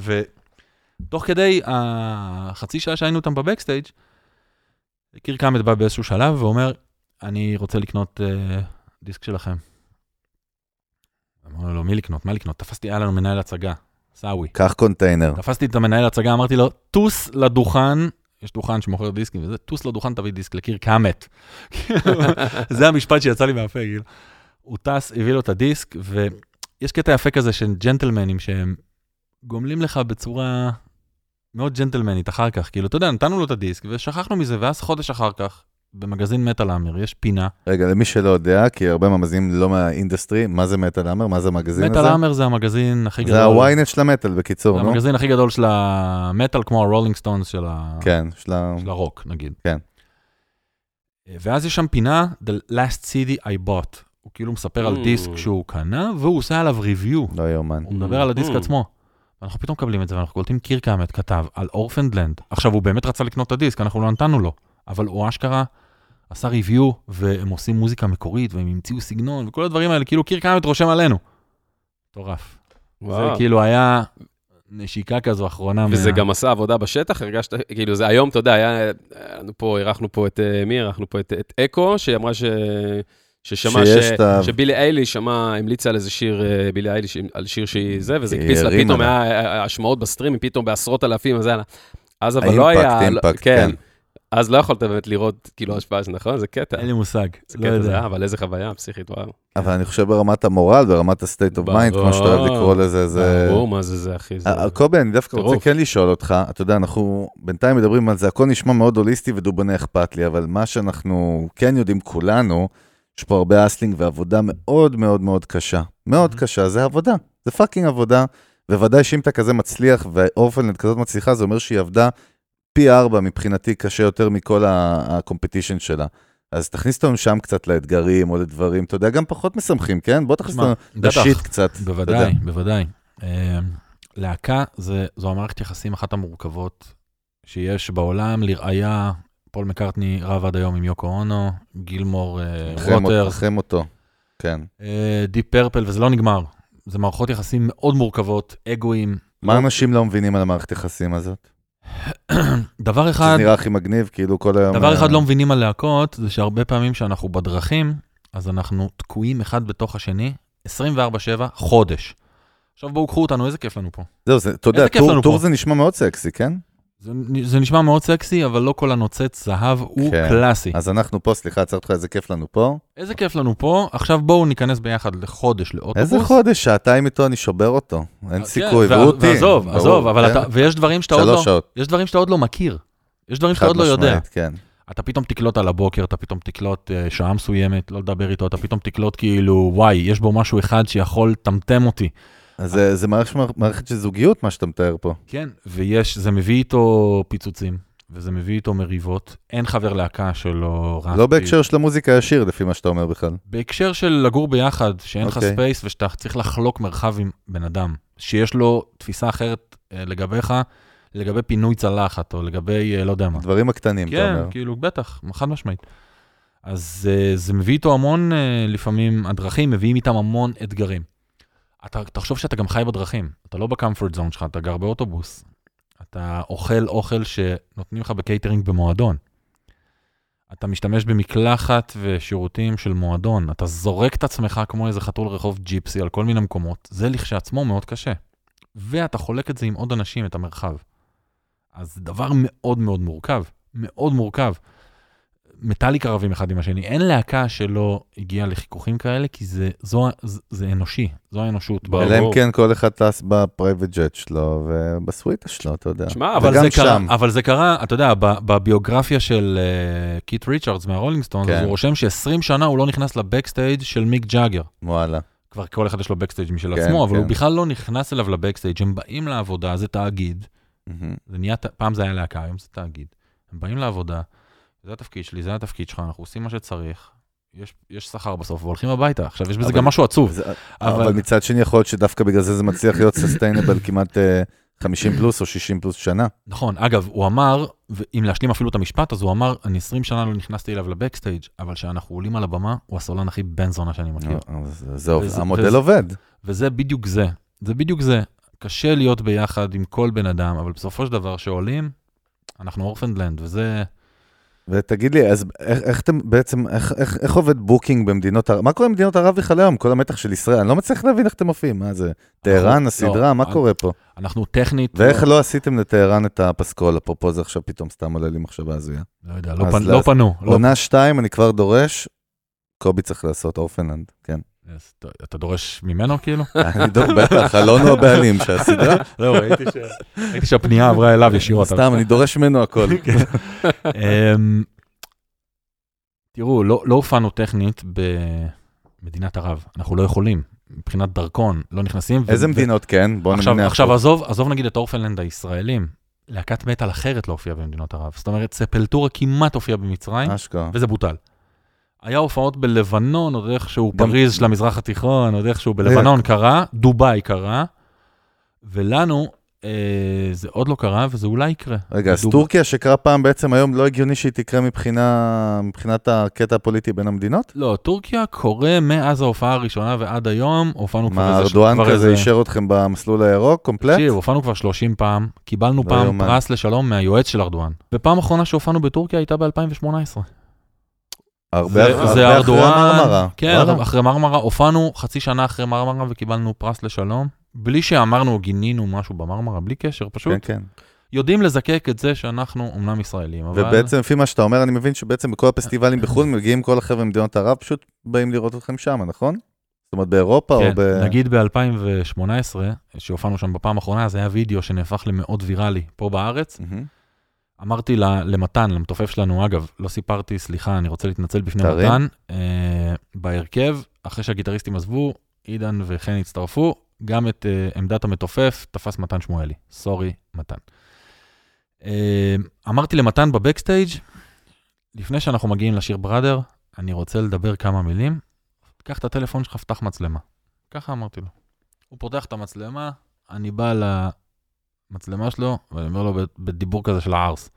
ותוך כדי החצי שעה שהיינו איתם בבקסטייג', קיר קאמט בא באיזשהו שלב ואומר, אני רוצה לקנות uh, דיסק שלכם. אמרנו לו, מי לקנות? מה לקנות? תפסתי, היה לנו מנהל הצגה, סאווי. קח קונטיינר. תפסתי את המנהל הצגה, אמרתי לו, טוס לדוכן, יש דוכן שמוכר דיסקים וזה, טוס לדוכן, תביא דיסק לקירק האמט. זה המשפט שיצא לי מהפה, כאילו. הוא טס, הביא לו את הדיסק, ויש קטע יפה כזה של ג'נטלמנים שהם גומלים לך בצורה מאוד ג'נטלמנית אחר כך, כאילו, אתה יודע, נתנו לו את הדיסק ושכחנו מזה, ואז חודש אחר כך, במגזין Metal Hammer, יש פינה. רגע, למי שלא יודע, כי הרבה מהמאזינים לא מהאינדסטרי, מה זה Metal Hammer? מה זה המגזין הזה? Metal Hammer זה המגזין הכי גדול. זה ה ynet של המטאל, בקיצור, זה נו? המגזין הכי גדול של המטאל, כמו הרולינג סטונס של ה- כן, של ה... של הרוק, נגיד. כן. ואז יש שם פינה, The Last CD I Bought. הוא כאילו מספר על Mm. דיסק שהוא קנה, והוא עושה עליו review. לא יאומן. הוא מדבר על הדיסק Mm. עצמו. ואנחנו פתאום מקבלים את זה, ואנחנו קולטים קירק האמט כתב על Orphaned Land. עכשיו, הוא באמת רצה לקנות את הדיסק, אנחנו לא נתנו לו. אבל הוא אשכרה עשה ריוויו, והם עושים מוזיקה מקורית, והם המציאו סגנון, וכל הדברים האלה, כאילו קירק האמת רושם עלינו. מטורף. זה. כאילו היה נשיקה כזו אחרונה. וזה מה- גם עשה עבודה בשטח, הרגשת, כאילו זה היום, אתה יודע, היה לנו פה, אירחנו פה את, אה, מי אירחנו פה? את, את אקו, שהיא אמרה ש... ששמע ש... ה- שבילי איילי שמע, המליצה על איזה שיר, אה, בילי איילי, על שיר שהיא זה, וזה הקפיץ לה, פתאום. היה השמעות בסטרימים, פתאום בעשרות אלפים, אז היה לה. אז אבל לא היה... אימפקט, כן. כן. אז לא יכולת באמת לראות, כאילו, השפעה, של- נכון? זה קטע. אין לי מושג. זה לא קטע, יודע. זה היה, אבל איזה חוויה פסיכית, וואו. אבל אני חושב ברמת המורל, ברמת ה-state of mind, כמו שאתה אוהב. לקרוא לזה, זה... ברור מה זה זה, אחי. זה- אה, אה, קובי, אני דווקא רוצה. כן לשאול אותך, אתה יודע, אנחנו בינתיים מדברים על זה, הכל נשמע מאוד הוליסטי ודובוני אכפת לי, אבל מה שאנחנו כן יודעים כולנו, יש פה הרבה אסלינג ועבודה מאוד מאוד מאוד קשה. מאוד Mhm. קשה, זה עבודה, זה fucking עבודה, וודאי שאם אתה כזה מצליח ו Orphaned Land כזאת מצליחה, זה אומר שהיא עבדה פי ארבע מבחינתי קשה יותר מכל ה competition שלה. אז תכניס אותנו שם קצת לאתגרים או לדברים, אתה יודע, גם פחות משמחים, כן? בוא תכניס בטח. ל shit קצת. בוודאי, בוודאי. אה, להקה זה, זו המערכת יחסים אחת המורכבות שיש בעולם. לראיה, פול מקארטני רב עד היום עם יוקו אונו, גילמור, אה, אחרי רוטרס, אחרי מותו, כן. דיפ פרפל, וזה לא נגמר. זה מערכות יחסים מאוד מורכבות, אגואים. מה אנשים לא מבינים על המערכת יחסים הזאת? דבר אחד, זה נראה הכי מגניב, כאילו כל היום... דבר אה, אחד לא מבינים על להקות, זה שהרבה פעמים שאנחנו בדרכים, אז אנחנו תקועים אחד בתוך השני, 24-7, חודש. עכשיו בואו קחו אותנו, איזה כיף לנו פה. זהו, זה- אתה יודע, tour-. זה נשמע מאוד סקסי, כן? זה, זה נשמע מאוד סקסי, אבל לא כל הנוצץ זהב הוא כן. קלאסי. אז אנחנו פה, סליחה, עצרתי אותך, איזה כיף לנו פה. איזה כיף לנו פה, עכשיו בואו ניכנס ביחד לחודש לאוטובוס. איזה חודש, שעתיים איתו אני שובר אותו. אין כן, סיכוי, וה- והוא אותי. ועזוב, ברור, עזוב, אבל כן? אתה, ויש דברים שאתה עוד לא, שעות, יש דברים שאתה עוד לא מכיר. יש דברים שאתה עוד לא יודע. כן. אתה פתאום תקלוט על הבוקר, אתה פתאום תקלוט אה, שעה מסוימת, לא לדבר איתו, אתה פתאום תקלוט כאילו, וואי, יש בו משהו אחד שיכול לטמטם אותי. אז זה- זה מערכת- מערכת של זוגיות, מה שאתה מתאר פה. כן, ויש, זה מביא איתו פיצוצים, וזה מביא איתו מריבות. אין חבר להקה שלא רבתי. לא בהקשר של המוזיקה הישיר, לפי מה שאתה אומר בכלל. בהקשר של לגור ביחד, שאין לך אוקיי. space ושאתה צריך לחלוק מרחב עם בן אדם, שיש לו תפיסה אחרת אה, לגביך, לגבי פינוי צלחת, או לגבי, אה, לא יודע מה. הדברים הקטנים, אתה כן, אומר. כאילו, בטח, חד משמעית. אז uh, זה מביא איתו המון, לפעמים, הדרכים מביאים איתם המון אתגרים. אתה תחשוב שאתה גם חי בדרכים, אתה לא ב comfort zone שלך, אתה גר באוטובוס. אתה אוכל אוכל שנותנים לך בקייטרינג במועדון. אתה משתמש במקלחת ושירותים של מועדון, אתה זורק את עצמך כמו איזה חתול רחוב ג'יפסי על כל מיני מקומות, זה לכשעצמו מאוד קשה. ואתה חולק את זה עם עוד אנשים, את המרחב. אז זה דבר מאוד מאוד מורכב, מאוד מורכב. מטאליקה רבים אחד עם השני, אין להקה שלא הגיעה לחיכוכים כאלה, כי זה, זו, זה, זה אנושי, זו האנושות. ברור. אלא אם כן כל אחד טס ב private jet שלו ובסוויטה שלו, אתה יודע. שמע, אבל זה, קרה. אבל זה קרה, אתה יודע, בביוגרפיה של uh, קית' ריצ'רדס מהרולינג סטונס, כן. הוא רושם ש-20 שנה הוא לא נכנס ל backstage של מיק ג'אגר. וואלה. כבר כל אחד יש לו backstage משל כן, עצמו, אבל כן. הוא בכלל לא נכנס אליו ל backstage, הם באים לעבודה, זה תאגיד, מהמם. זה נהיה, פעם זה היה להקה, היום זה תאגיד. הם באים לעבודה, זה התפקיד שלי, זה התפקיד שלך, אנחנו עושים מה שצריך, יש, יש שכר בסוף, והולכים הביתה. עכשיו, יש בזה אבל- גם משהו עצוב. זה- אבל- אבל מצד שני יכול להיות שדווקא בגלל זה זה מצליח להיות סוסטיינבל כמעט אה, 50 פלוס או 60 פלוס שנה. נכון, אגב, הוא אמר, ואם להשלים אפילו את המשפט, אז הוא אמר, אני 20 שנה לא נכנסתי אליו לבקסטייג', אבל כשאנחנו עולים על הבמה, הוא הסולן הכי בן זונה שאני מכיר. זה וזה- המודל וזה- עובד. וזה בדיוק זה, זה בדיוק זה. קשה להיות ביחד עם כל בן אדם, אבל בסופו של דבר, שעולים, אנחנו Orphaned Land, וזה... ותגיד לי, אז איך, איך אתם בעצם, איך, איך, איך עובד booking במדינות ערב? מה קורה במדינות ערב בכלל היום? כל המתח של ישראל, אני לא מצליח להבין איך אתם מופיעים, מה זה? טהרן, לא, הסדרה, מה אני- קורה פה? אנחנו טכנית... ואיך לא עשיתם לטהרן את הפסקול? אפרופו זה עכשיו פתאום סתם עולה לי מחשבה הזויה. לא יודע, לא, פנ... לא פנו. לא... עונה שתיים, אני כבר דורש, קובי צריך לעשות Orphaned Land, כן. אז אתה- דורש ממנו כאילו? אני בטח, אלון הוא הבעלים של הסדרה. לא, ראיתי שהפנייה עברה אליו ישירות. סתם, אני דורש ממנו הכל. אמ, תראו, לא לא הופענו טכנית במדינת ערב, אנחנו לא יכולים. מבחינת דרכון, לא נכנסים. איזה מדינות כן? בוא עכשיו, נמנה עכשיו עזוב, עזוב נגיד את אורפלנד הישראלים, להקת מטאל אחרת לא הופיעה במדינות ערב. זאת אומרת, ספלטורה כמעט הופיעה במצרים. וזה בוטל. היה הופעות בלבנון, עוד איכשהו גם- פריז של המזרח התיכון, עוד איכשהו בלבנון קרה, דובאי קרה, ולנו אה, זה עוד לא קרה, וזה אולי יקרה. רגע, אז טורקיה שקרה פעם בעצם היום, לא הגיוני שהיא תקרה מבחינה, מבחינת הקטע הפוליטי בין המדינות? לא, טורקיה קורה מאז ההופעה הראשונה ועד היום, הופענו כבר מה, איזה... ארדואן כבר כזה אישר אתכם במסלול הירוק, קומפלט? תקשיב, הופענו כבר 30 פעם, קיבלנו לא פעם. פרס לשלום מהיועץ של ארדואן. ופעם אחרונה שהופענו בטורקיה הייתה ב-2018. הרבה זה- אחרי ארדואן. כן, וואלה. אחרי מרמרה, הופענו חצי שנה אחרי מרמרה וקיבלנו פרס לשלום, בלי שאמרנו או גינינו משהו במרמרה, בלי קשר, פשוט כן, כן. יודעים לזקק את זה שאנחנו אומנם ישראלים, אבל... ובעצם לפי מה שאתה אומר, אני מבין שבעצם בכל הפסטיבלים בחו"ל מגיעים כל החבר'ה ממדינות ערב, פשוט באים לראות אתכם שם, נכון? זאת אומרת באירופה או כן, ב... נגיד ב-2018, שהופענו שם בפעם האחרונה, זה היה וידאו שנהפך למאוד ויראלי פה בארץ. מהמם. אמרתי ל- למתן, למתופף שלנו, אגב, לא סיפרתי, סליחה, אני רוצה להתנצל בפני תרים. מתן, אה, בהרכב, אחרי שהגיטריסטים עזבו, עידן וחן הצטרפו, גם את אה, עמדת המתופף תפס מתן שמואלי. סורי, מתן. אה, אמרתי למתן בבקסטייג', לפני שאנחנו מגיעים לשיר בראדר, אני רוצה לדבר כמה מילים, קח את הטלפון שלך, פתח מצלמה. ככה אמרתי לו. הוא פותח את המצלמה, אני בא למצלמה שלו, ואני אומר לו בדיבור כזה של הערס,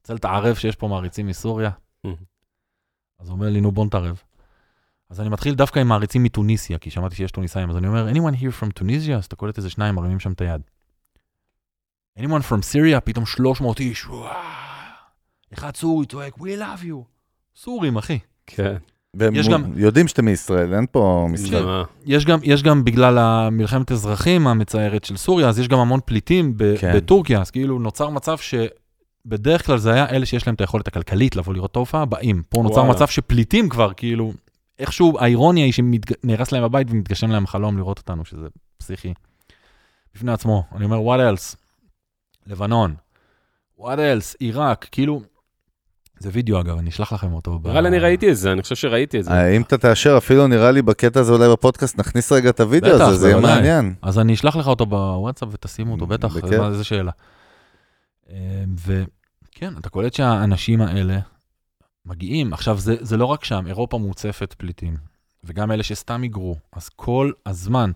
רוצה לתערב שיש פה מעריצים מסוריה? אז הוא אומר לי, נו בוא נתערב. אז אני מתחיל דווקא עם מעריצים מתוניסיה, כי שמעתי שיש טוניסאים, אז אני אומר, anyone here from Tunisia? אז אתה קולט איזה שניים מרימים שם את היד. anyone from Syria? פתאום 300 איש, וואו. אחד סורי צועק, we love you. סורים, אחי. כן. והם יש גם- יודעים שאתם מישראל, אין פה משחק. מה? יש גם, יש גם בגלל המלחמת אזרחים המצערת של סוריה, אז יש גם המון פליטים ב- כן. בטורקיה, אז כאילו נוצר מצב שבדרך כלל זה היה אלה שיש להם את היכולת הכלכלית לבוא לראות את ההופעה, באים. פה נוצר וואלה. מצב שפליטים כבר, כאילו, איכשהו האירוניה היא שנהרס להם הבית ומתגשם להם חלום לראות אותנו, שזה פסיכי. בפני עצמו, אני אומר, what else? לבנון, what else? עיראק, כאילו, זה וידאו אגב, אני אשלח לכם אותו. נראה לי אני ראיתי את זה, אני חושב שראיתי את זה. אה, אם אתה תאשר, אפילו נראה לי בקטע הזה אולי בפודקאסט, נכניס רגע את הוידאו הזה, זה יהיה. מעניין. אז אני אשלח לך אותו בוואטסאפ ותשימו אותו, בטח, איזה שאלה. אה, וכן, אתה קולט שהאנשים האלה מגיעים, עכשיו זה, זה לא רק שם, אירופה מוצפת פליטים, וגם אלה שסתם היגרו, אז כל הזמן,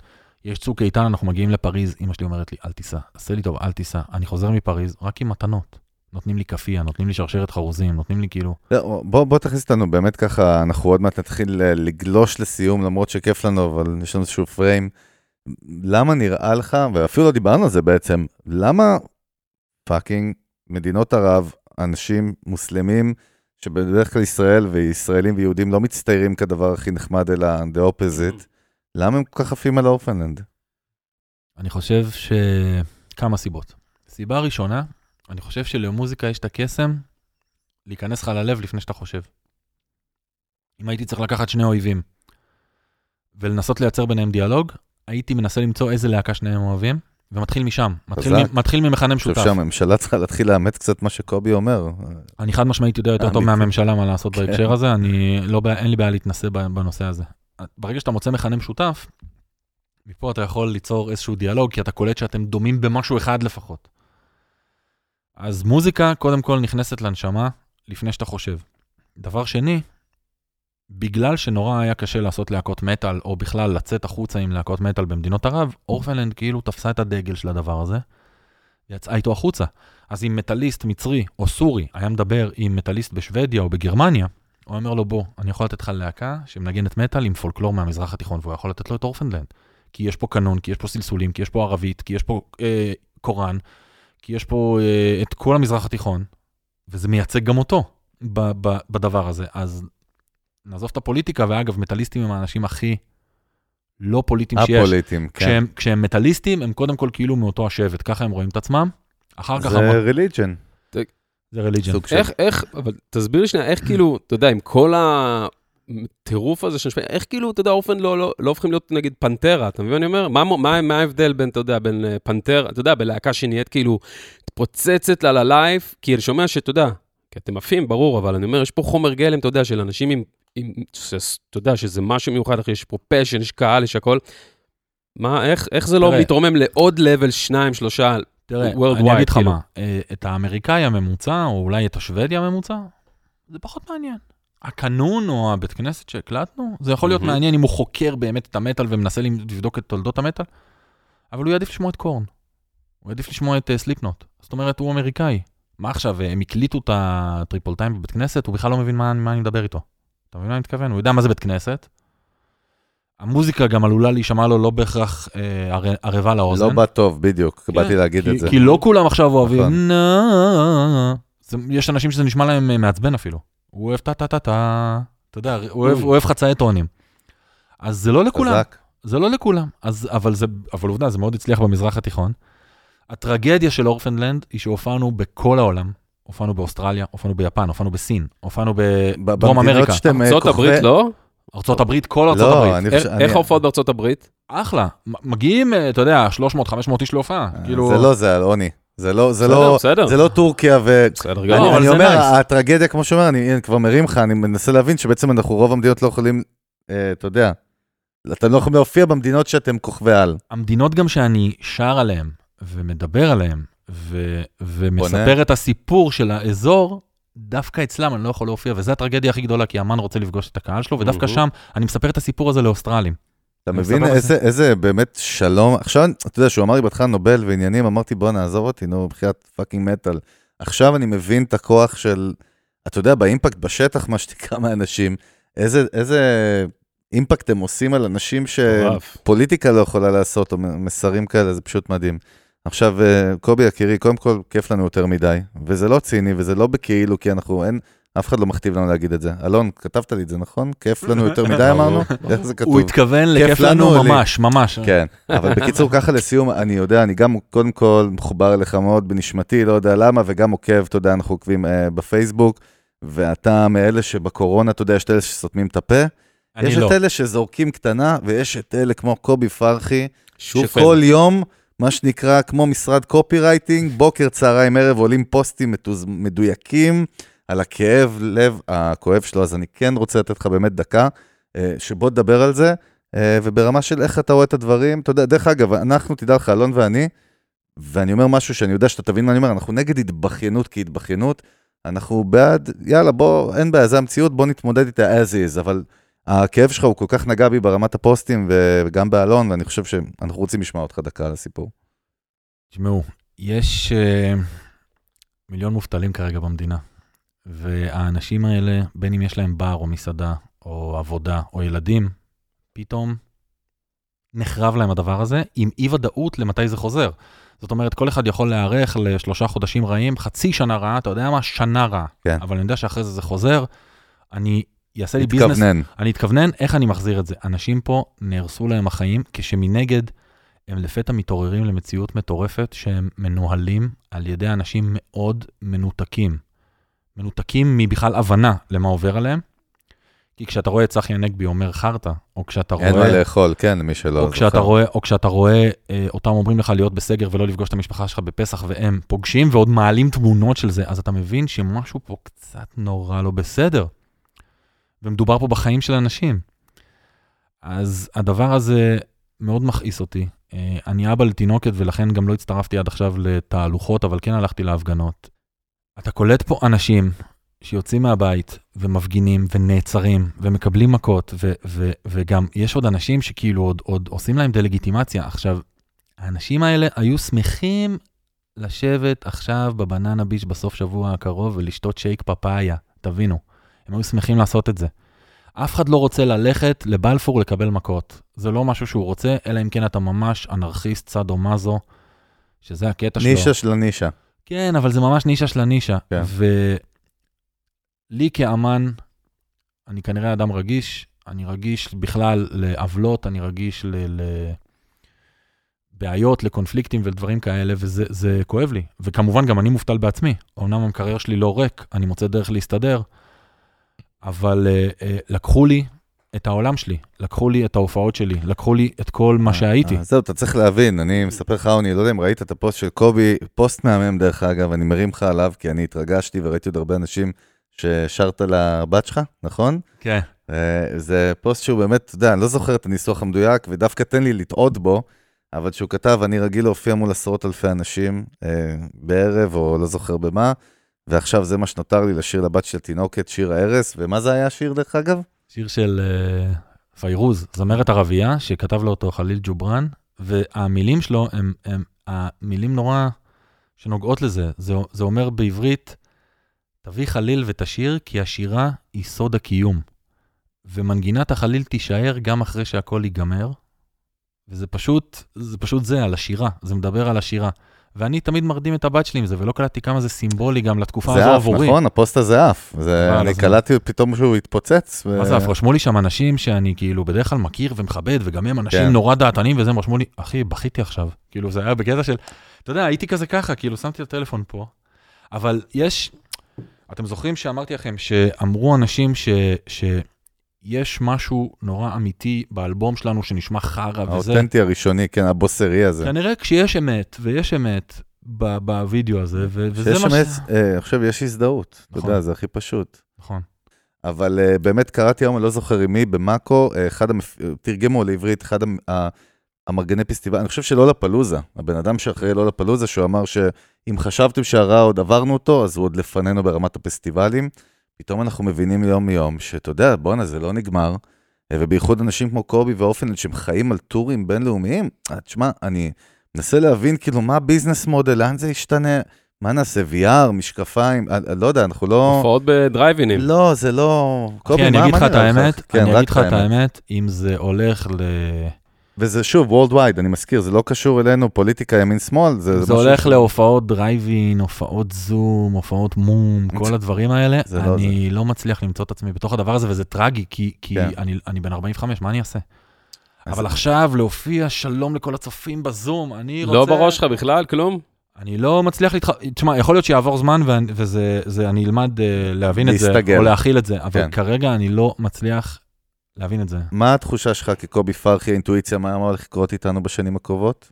יש צוק איתן, אנחנו מגיעים לפריז, אמא שלי אומרת לי, אל תיסע, עשה לי טוב, אל תיסע. אני חוזר מפריז רק עם מתנות. נותנים לי כאפיה, נותנים לי שרשרת חרוזים, נותנים לי כאילו... לא, בוא, בוא תכניס אותנו באמת ככה, אנחנו עוד מעט נתחיל אה, לגלוש לסיום, למרות שכיף לנו, אבל יש לנו איזשהו פריים. למה נראה לך, ואפילו לא דיברנו על זה בעצם, למה fucking מדינות ערב, אנשים מוסלמים, שבדרך כלל ישראל וישראלים ויהודים לא מצטיירים כדבר הכי נחמד, אלא the opposite, למה הם כל כך עפים על ה Orphaned Land? אני חושב שכמה סיבות. סיבה ראשונה, אני חושב שלמוזיקה יש את הקסם להיכנס לך ללב לפני שאתה חושב. אם הייתי צריך לקחת שני אויבים ולנסות לייצר ביניהם דיאלוג, הייתי מנסה למצוא איזה להקה שניהם אוהבים, ומתחיל משם. מתחיל. מ- מתחיל ממכנה אני משותף. חושב שהממשלה צריכה להתחיל לאמץ קצת מה שקובי אומר. אני חד משמעית יודע יותר טוב. מהממשלה מה לעשות כן. בהקשר הזה, אני לא, אין לי בעיה להתנסה בנושא הזה. ברגע שאתה מוצא מכנה משותף, מפה אתה יכול ליצור איזשהו דיאלוג, כי אתה קולט שאתם דומים במשהו אחד לפחות. אז מוזיקה, קודם כל, נכנסת לנשמה לפני שאתה חושב. דבר שני, בגלל שנורא היה קשה לעשות להקות מטאל, או בכלל לצאת החוצה עם להקות מטאל במדינות ערב, אורפנלנד כאילו תפסה את הדגל של הדבר הזה, ויצאה איתו החוצה. אז אם מטאליסט מצרי או סורי היה מדבר עם מטאליסט בשוודיה או בגרמניה, הוא אומר לו, בוא, אני יכול לתת לך להקה שמנגנת מטאל עם פולקלור מהמזרח התיכון, והוא יכול לתת לו את אורפנלנד. כי יש פה קנון, כי יש פה סלסולים, כי יש פה ערבית, כי יש פה אה, קוראן, כי יש פה אה, את כל המזרח התיכון, וזה מייצג גם אותו ב- ב- בדבר הזה. אז נעזוב את הפוליטיקה, ואגב, מטאליסטים הם האנשים הכי לא פוליטיים שיש. הפוליטיים, כן. כשהם, כשהם מטאליסטים, הם קודם כל כאילו מאותו השבט, ככה הם רואים את עצמם. אחר כך... זה ריליג'ן. זה של... איך, איך, אבל תסביר לי שנייה, איך כאילו, אתה יודע, עם כל הטירוף הזה שפי, איך כאילו, אתה יודע, אופן לא, לא, לא הופכים להיות נגיד פנטרה, אתה מבין מה אני אומר? מה, מה, מה ההבדל בין, אתה יודע, בין אה, פנטרה, אתה יודע, בלהקה שנהיית כאילו, מתפוצצת לה ללייב, כי אני שומע שאתה יודע, כי אתם עפים, ברור, אבל אני אומר, יש פה חומר גלם, אתה יודע, של אנשים עם, עם אתה יודע, שזה משהו מיוחד, אחי, יש פה passion, יש קהל, יש הכל. מה, איך, איך זה לא תראה. מתרומם לעוד level, שניים, שלושה, תראה, אני אגיד לך כאילו. מה, אה, את האמריקאי הממוצע, או אולי את השוודי הממוצע, זה פחות מעניין. הקאנון או הבית כנסת שהקלטנו, זה יכול להיות מהמם. מעניין אם הוא חוקר באמת את המטאל ומנסה לבדוק את תולדות המטאל, אבל הוא יעדיף לשמוע את קורן. הוא יעדיף לשמוע את סליפנוט. זאת אומרת, הוא אמריקאי. מה עכשיו, הם הקליטו את הטריפל טיים בבית כנסת, הוא בכלל לא מבין מה, מה אני מדבר איתו. אתה מבין מה אני מתכוון? הוא יודע מה זה בית כנסת. המוזיקה גם עלולה להישמע לו לא בהכרח אה, ער- ערבה לאוזן. לא בא טוב, בדיוק, כן, באתי להגיד כי, את זה. כי לא כולם עכשיו אוהבים, נכון. יש אנשים שזה נשמע להם אה, מעצבן אפילו. הוא אוהב טה-טה-טה-טה, אתה יודע, הוא אוהב- הוא אוהב חצאי טונים. אז זה לא לכולם, חזק. זה לא לכולם. אז, אבל זה, אבל עובדה, זה מאוד הצליח במזרח התיכון. הטרגדיה של אורפנדלנד היא שהופענו בכל העולם. הופענו באוסטרליה, הופענו ביפן, הופענו בסין, הופענו בדרום אמריקה, שאתם, אה, ארצות הברית, לא? ארצות הברית, כל ארצות לא, הברית. אני איך- חושב... איך ההופעות בארצות הברית? אחלה. מגיעים, אה, אתה יודע, 300-500 איש להופעה. כאילו... זה לא זה, אלוני. זה לא, זה בסדר, לא, בסדר. זה לא טורקיה ו... בסדר לא, גמור. אבל אני זה אומר, nice. הטרגדיה, כמו שאומר, אני אני כבר מרים לך, אני מנסה להבין שבעצם אנחנו, רוב המדינות לא יכולים, אה, אתה יודע, אתם לא יכולים להופיע במדינות שאתם כוכבי על. המדינות גם שאני שר עליהן ומדבר עליהן ו- ומספר את הסיפור של האזור, דווקא אצלם אני לא יכול להופיע, וזו הטרגדיה הכי גדולה, כי אמן רוצה לפגוש את הקהל שלו, ודווקא. שם אני מספר את הסיפור הזה לאוסטרלים. אתה מבין איזה, איזה באמת שלום, עכשיו, אתה יודע, שהוא אמר לי בהתחלה נובל ועניינים, אמרתי בוא נעזוב אותי, נו, בחיית fucking metal. עכשיו אני מבין את הכוח של, אתה יודע, באימפקט בשטח, מה שנקרא מהאנשים, איזה, איזה אימפקט הם עושים על אנשים. שפוליטיקה לא יכולה לעשות, או מסרים כאלה, זה פשוט מדהים. עכשיו, אה, קובי יקירי, קודם כל, כיף לנו יותר מדי, וזה לא ציני, וזה לא בכאילו, כי אנחנו, אין, אף אחד לא מכתיב לנו להגיד את זה. אלון, כתבת לי את זה, נכון? כיף לנו יותר מדי, אמרנו? איך זה כתוב? הוא התכוון כיף לכיף לנו? ממש, ממש. כן, אבל בקיצור, ככה לסיום, אני יודע, אני גם קודם כל מחובר אליך מאוד בנשמתי, לא יודע למה, וגם עוקב, אתה יודע, אנחנו עוקבים אה, בפייסבוק, ואתה מאלה שבקורונה, אתה יודע, יש את אלה שסותמים את הפה, אני יש לא. את אלה שזורקים קטנה, ויש את אלה כמו קובי פרחי. שכל יום, מה שנקרא, כמו משרד קופי רייטינג, בוקר, צהריים, ערב, עולים פוסטים. מדויקים על הכאב לב הכואב שלו, אז אני כן רוצה לתת לך באמת דקה, אה, שבוא תדבר על זה, אה, וברמה של איך אתה רואה את הדברים, אתה יודע, דרך אגב, אנחנו, תדע לך, אלון ואני, ואני אומר משהו שאני יודע שאתה תבין מה אני אומר, אנחנו נגד התבכיינות כהתבכיינות, אנחנו בעד, יאללה, בוא, אין בעיה, זה המציאות, בוא נתמודד איתה as is, אבל הכאב שלך הוא כל כך נגע בי ברמת הפוסטים וגם באלון, ואני חושב שאנחנו רוצים לשמוע אותך דקה על הסיפור. תשמעו, יש אה, מיליון מובטלים כרגע במדינה, והאנשים האלה, בין אם יש להם בר או מסעדה, או עבודה, או ילדים, פתאום נחרב להם הדבר הזה, עם אי-ודאות למתי זה חוזר. זאת אומרת, כל אחד יכול להיערך לשלושה חודשים רעים, חצי שנה רעה, אתה יודע מה? שנה רעה. כן. אבל אני יודע שאחרי זה זה חוזר, אני אעשה לי ביזנס, התכוונן. אני אתכוונן איך אני מחזיר את זה. אנשים פה נהרסו להם החיים, כשמנגד הם לפתע מתעוררים למציאות מטורפת שהם מנוהלים על ידי אנשים מאוד מנותקים. מנותקים מבכלל הבנה למה עובר עליהם. כי כשאתה רואה את צחי הנגבי אומר חרטא, או כשאתה אין מה רואה... לאכול, כן, למי שלא או כשאתה זוכר. רואה, או כשאתה רואה אה, אותם אומרים לך להיות בסגר ולא לפגוש את המשפחה שלך בפסח, והם פוגשים ועוד מעלים תמונות של זה, אז אתה מבין שמשהו פה קצת נורא לא בסדר. ומדובר פה בחיים של אנשים. אז הדבר הזה מאוד מכעיס אותי. אה, אני אבא לתינוקת ולכן גם לא הצטרפתי עד עכשיו לתהלוכות, אבל כן הלכתי להפגנות. אתה קולט פה אנשים שיוצאים מהבית ומפגינים ונעצרים ומקבלים מכות, ו- ו- וגם יש עוד אנשים שכאילו עוד, עוד עושים להם דה-לגיטימציה. עכשיו, האנשים האלה היו שמחים לשבת עכשיו בבננה ביץ' בסוף שבוע הקרוב ולשתות שייק פפאיה, תבינו. הם היו שמחים לעשות את זה. אף אחד לא רוצה ללכת לבלפור לקבל מכות. זה לא משהו שהוא רוצה, אלא אם כן אתה ממש אנרכיסט, סאדו מאזו, שזה הקטע שלו. נישה של הנישה. כן, אבל זה ממש נישה של הנישה. כן. ולי כאמן, אני כנראה אדם רגיש, אני רגיש בכלל לעוולות, אני רגיש ל... ל... בעיות, לקונפליקטים ולדברים כאלה, וזה זה כואב לי. וכמובן, גם אני מובטל בעצמי. אמנם המקרר שלי לא ריק, אני מוצא דרך להסתדר, אבל אה, אה, לקחו לי את העולם שלי, לקחו לי את ההופעות שלי, לקחו לי את כל מה שהייתי. אז זהו, אתה צריך להבין, אני מספר לך, עוני, לא יודע אם ראית את הפוסט של קובי, פוסט מהמם דרך אגב, אני מרים לך עליו, כי אני התרגשתי וראיתי עוד הרבה אנשים ששרת לבת שלך, נכון? כן. אה, זה פוסט שהוא באמת, אתה יודע, אני לא זוכר את הניסוח המדויק, ודווקא תן לי לטעות בו, אבל שהוא כתב, אני רגיל להופיע מול עשרות אלפי אנשים אה, בערב, או לא זוכר במה, ועכשיו זה מה שנותר לי לשיר לבת של תינוקת, שיר ההרס, ומה זה היה השיר דרך אגב? שיר של אה, פיירוז, זמרת ערבייה, שכתב לו אותו חליל ג'ובראן, והמילים שלו הם, הם המילים נורא שנוגעות לזה. זה, זה אומר בעברית, תביא חליל ותשיר, כי השירה היא סוד הקיום. ומנגינת החליל תישאר גם אחרי שהכל ייגמר. וזה פשוט, זה פשוט זה, על השירה, זה מדבר על השירה. ואני תמיד מרדים את הבת שלי עם זה, ולא קלטתי כמה זה סימבולי גם לתקופה הזו זה עף, עבורי. נכון? הפוסט הזה עף. זה- אני קלטתי פתאום שהוא התפוצץ. ו- מה זה, אף רשמו לי שם אנשים שאני כאילו בדרך כלל מכיר ומכבד, וגם הם אנשים כן. נורא דעתנים, וזה, הם רשמו לי, אחי, בכיתי עכשיו. כאילו, זה היה בקטע של, אתה יודע, הייתי כזה ככה, כאילו, שמתי את הטלפון פה, אבל יש, אתם זוכרים שאמרתי לכם שאמרו אנשים ש... שיש משהו נורא אמיתי באלבום שלנו שנשמע חרא וזה. האותנטי הראשוני, כן, הבוסרי הזה. כנראה כשיש אמת, ויש אמת בווידאו הזה, וזה יש מה ש... אמת, אה, חושב, יש הזדהות. אתה נכון. יודע, זה הכי פשוט. נכון. אבל uh, באמת קראתי היום, אני לא זוכר עם מי, במאקו, uh, אחד המפ... תרגמו לעברית, אחד המ... ה- המארגני פסטיבל, אני חושב שלא לפלוזה, הבן אדם שאחראי לא לפלוזה, שהוא אמר שאם חשבתם שהרע עוד עברנו אותו, אז הוא עוד לפנינו ברמת הפסטיבלים. פתאום אנחנו מבינים יום מיום, שאתה יודע, בואנה, זה לא נגמר. אה, ובייחוד אנשים כמו קובי ואורפנד, שהם חיים על טורים בינלאומיים, אה, תשמע, אני מנסה להבין כאילו מה ה business model, לאן זה ישתנה, מה נעשה, VR, משקפיים, אה, לא יודע, אנחנו לא... הופעות בדרייבינים. לא, זה לא... קובי, אחי, אני אגיד לך את? האמת, אני אגיד לך את האמת, אם זה הולך ל... וזה שוב, Worldwide, אני מזכיר, זה לא קשור אלינו, פוליטיקה ימין-שמאל, זה... זה משהו הולך ש- להופעות דרייבין, הופעות זום, הופעות מום, כל הדברים האלה. זה לא אני לא מצליח למצוא את עצמי בתוך הדבר הזה, וזה טרגי, כי כי כן. אני- אני בן 45, מה אני אעשה? אבל עכשיו להופיע שלום לכל הצופים בזום, אני רוצה... לא בראש שלך בכלל, כלום? אני לא מצליח להתח... תשמע, יכול להיות שיעבור זמן ואני- וזה, זה- אני אלמד אה, להבין את זה, להסתגל. או להכיל את זה, אבל כן. כרגע אני לא מצליח להבין את זה. מה התחושה שלך כקובי פרחי, האינטואיציה, מה הולך לקרות איתנו בשנים הקרובות?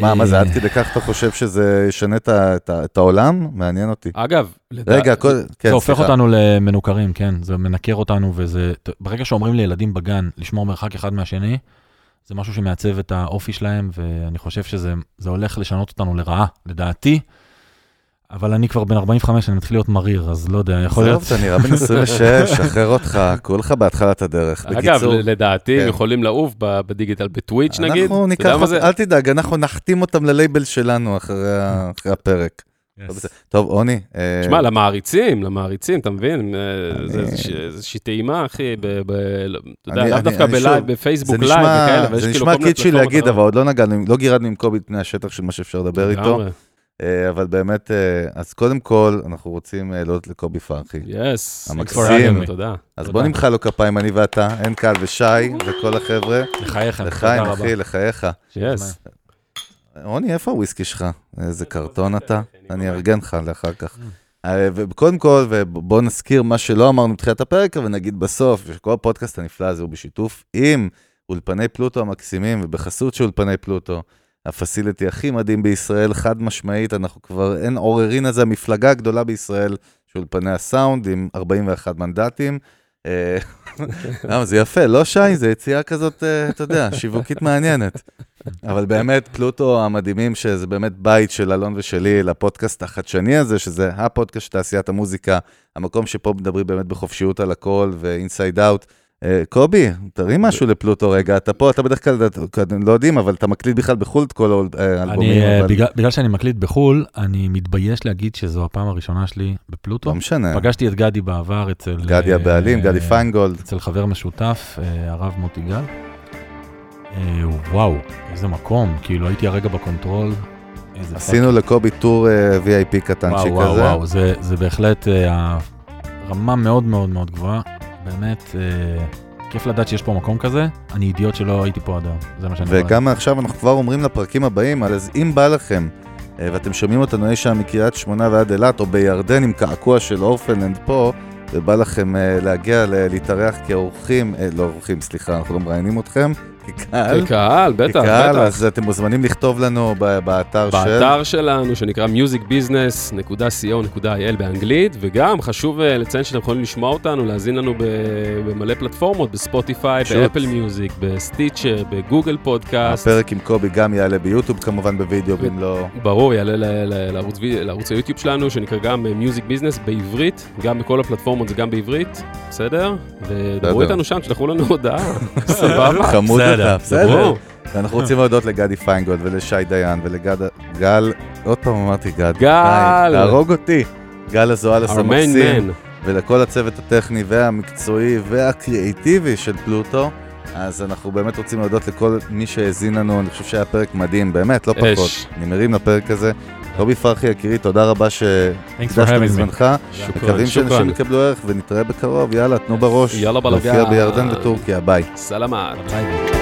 מה, מה זה, עד כדי כך אתה חושב שזה ישנה את העולם? מעניין אותי. אגב, רגע, הכל... כן, זה הופך. אותנו למנוכרים, כן, זה מנקר אותנו, וזה, ברגע שאומרים לילדים בגן לשמור מרחק אחד מהשני, זה משהו שמעצב את האופי שלהם, ואני חושב שזה זה הולך לשנות אותנו לרעה, לדעתי, אבל אני כבר בן 45, אני מתחיל להיות מריר, אז לא יודע, יכול להיות... עזוב, אתה נראה בן 26, שחרר אותך, כולך בהתחלת הדרך. אגב, לדעתי, כן. הם יכולים לעוף ב- בדיגיטל בטוויץ' נגיד. אנחנו ניקח? אל תדאג, אנחנו נחתים אותם ללייבל שלנו אחרי הפרק. טוב, עוני. אה, שמע, למעריצים, למעריצים, אתה מבין? אה, זה איזושהי טעימה, אחי, ב- ב- לא- אתה יודע, לאו דווקא ב live, בפייסבוק live וכאלה, ויש זה כאילו נשמע כל מיני קיצ'י להגיד. אבל עוד לא נגענו, לא גירדנו עם קובי את פני השטח של מה שאפשר לדבר איתו. אה, אבל באמת, אה, אז קודם כל, אנחנו רוצים אה, להודות לקובי פרחי. yes. המקסים. תודה. אז. בוא נמחא לו כפיים, אני ואתה, אינקל ושי, וכל החבר'ה. לחיים, תודה רבה. אחי, לחייך. yes. רוני, איפה הוויסקי שלך? איזה קרטון אתה? אני אארגן לך לאחר כך. וקודם כל, ובואו נזכיר מה שלא אמרנו בתחילת הפרק, ונגיד בסוף, שכל הפודקאסט הנפלא הזה הוא בשיתוף עם אולפני פלוטו המקסימים, ובחסות של אולפני פלוטו, הפסיליטי הכי מדהים בישראל, חד משמעית, אנחנו כבר, אין עוררין על זה, המפלגה הגדולה בישראל של אולפני הסאונד, עם 41 מנדטים. אה, למה, זה יפה, לא שי? זה יציאה כזאת, אה, אתה יודע, שיווקית מעניינת. אבל באמת, פלוטו המדהימים, שזה באמת בית של אלון ושלי לפודקאסט החדשני הזה, שזה הפודקאסט של תעשיית המוזיקה, המקום שפה מדברים באמת בחופשיות על הכל ו inside out. קובי, תרים משהו לפלוטו רגע, אתה פה, אתה בדרך כלל, אתם לא יודעים, אבל אתה מקליט בכלל בחו"ל את כל האלבומים. אני, אה, בגלל, שאני מקליט בחו"ל, אני מתבייש להגיד שזו הפעם הראשונה שלי בפלוטו. לא משנה. פגשתי את גדי בעבר אצל... גדי אה, הבעלים, גדי אה, פיינגולד. אצל חבר משותף, אה, הרב מוטי גל. אה, וואו, איזה מקום, כאילו הייתי הרגע ב control. עשינו לקובי טור אה, VIP קטנצ'יק וואו, וואו, כזה. וואו, זה, זה בהחלט אה, רמה מאוד מאוד מאוד גבוהה. באמת, אה, כיף לדעת שיש פה מקום כזה. אני אידיוט שלא הייתי פה עד היום, זה מה שאני רואה. וגם עכשיו אנחנו כבר אומרים לפרקים הבאים, אז אם בא לכם, אה, ואתם שומעים אותנו אי שם מקריית שמונה ועד אילת, או בירדן עם קעקוע של אורפנד לנד פה, ובא לכם אה, להגיע, להתארח כאורחים, אה, לא אורחים, סליחה, אנחנו לא מראיינים אתכם, כקהל. כקהל, בטח, כקהל, בטח. אז אתם מוזמנים לכתוב לנו באתר של... באתר שלנו, שנקרא musicbusiness.co.il באנגלית, וגם חשוב אה, לציין שאתם יכולים לשמוע אותנו, להאזין לנו במלא פלטפורמות, בספוטיפיי. באפל מיוזיק, ב Stitcher, ב Google Podcast. הפרק עם קובי גם יעלה ביוטיוב כמובן בווידאו, ואם לא... ברור, יעלה לערוץ, היוטיוב שלנו, שנקרא גם Music Business בעברית, גם בכל הפלטפורמות זה גם בעברית, בסדר? ודברו. איתנו שם, תשלחו לנו הודעה, סבבה? חמוד בסדר, בסדר. ברור. ואנחנו רוצים להודות לגדי פיינגולד ולשי דיין ולגד... גל, עוד פעם אמרתי גד. גל. תהרוג אותי. גל main המקסים. ולכל הצוות הטכני והמקצועי והקריאיטיבי של פלוטו. אז אנחנו באמת רוצים להודות לכל מי שהאזין לנו, אני חושב שהיה פרק מדהים, באמת, לא אש. פחות. אני מרים לפרק הזה. קובי פרחי יקירי, תודה רבה שהקדשת. מזמנך. מקווים שאנשים. יקבלו ערך ונתראה בקרוב, יאללה, תנו בראש. יאללה, בלאגן. נופיע בירדן וטורקיה, ביי. סלמת. ביי.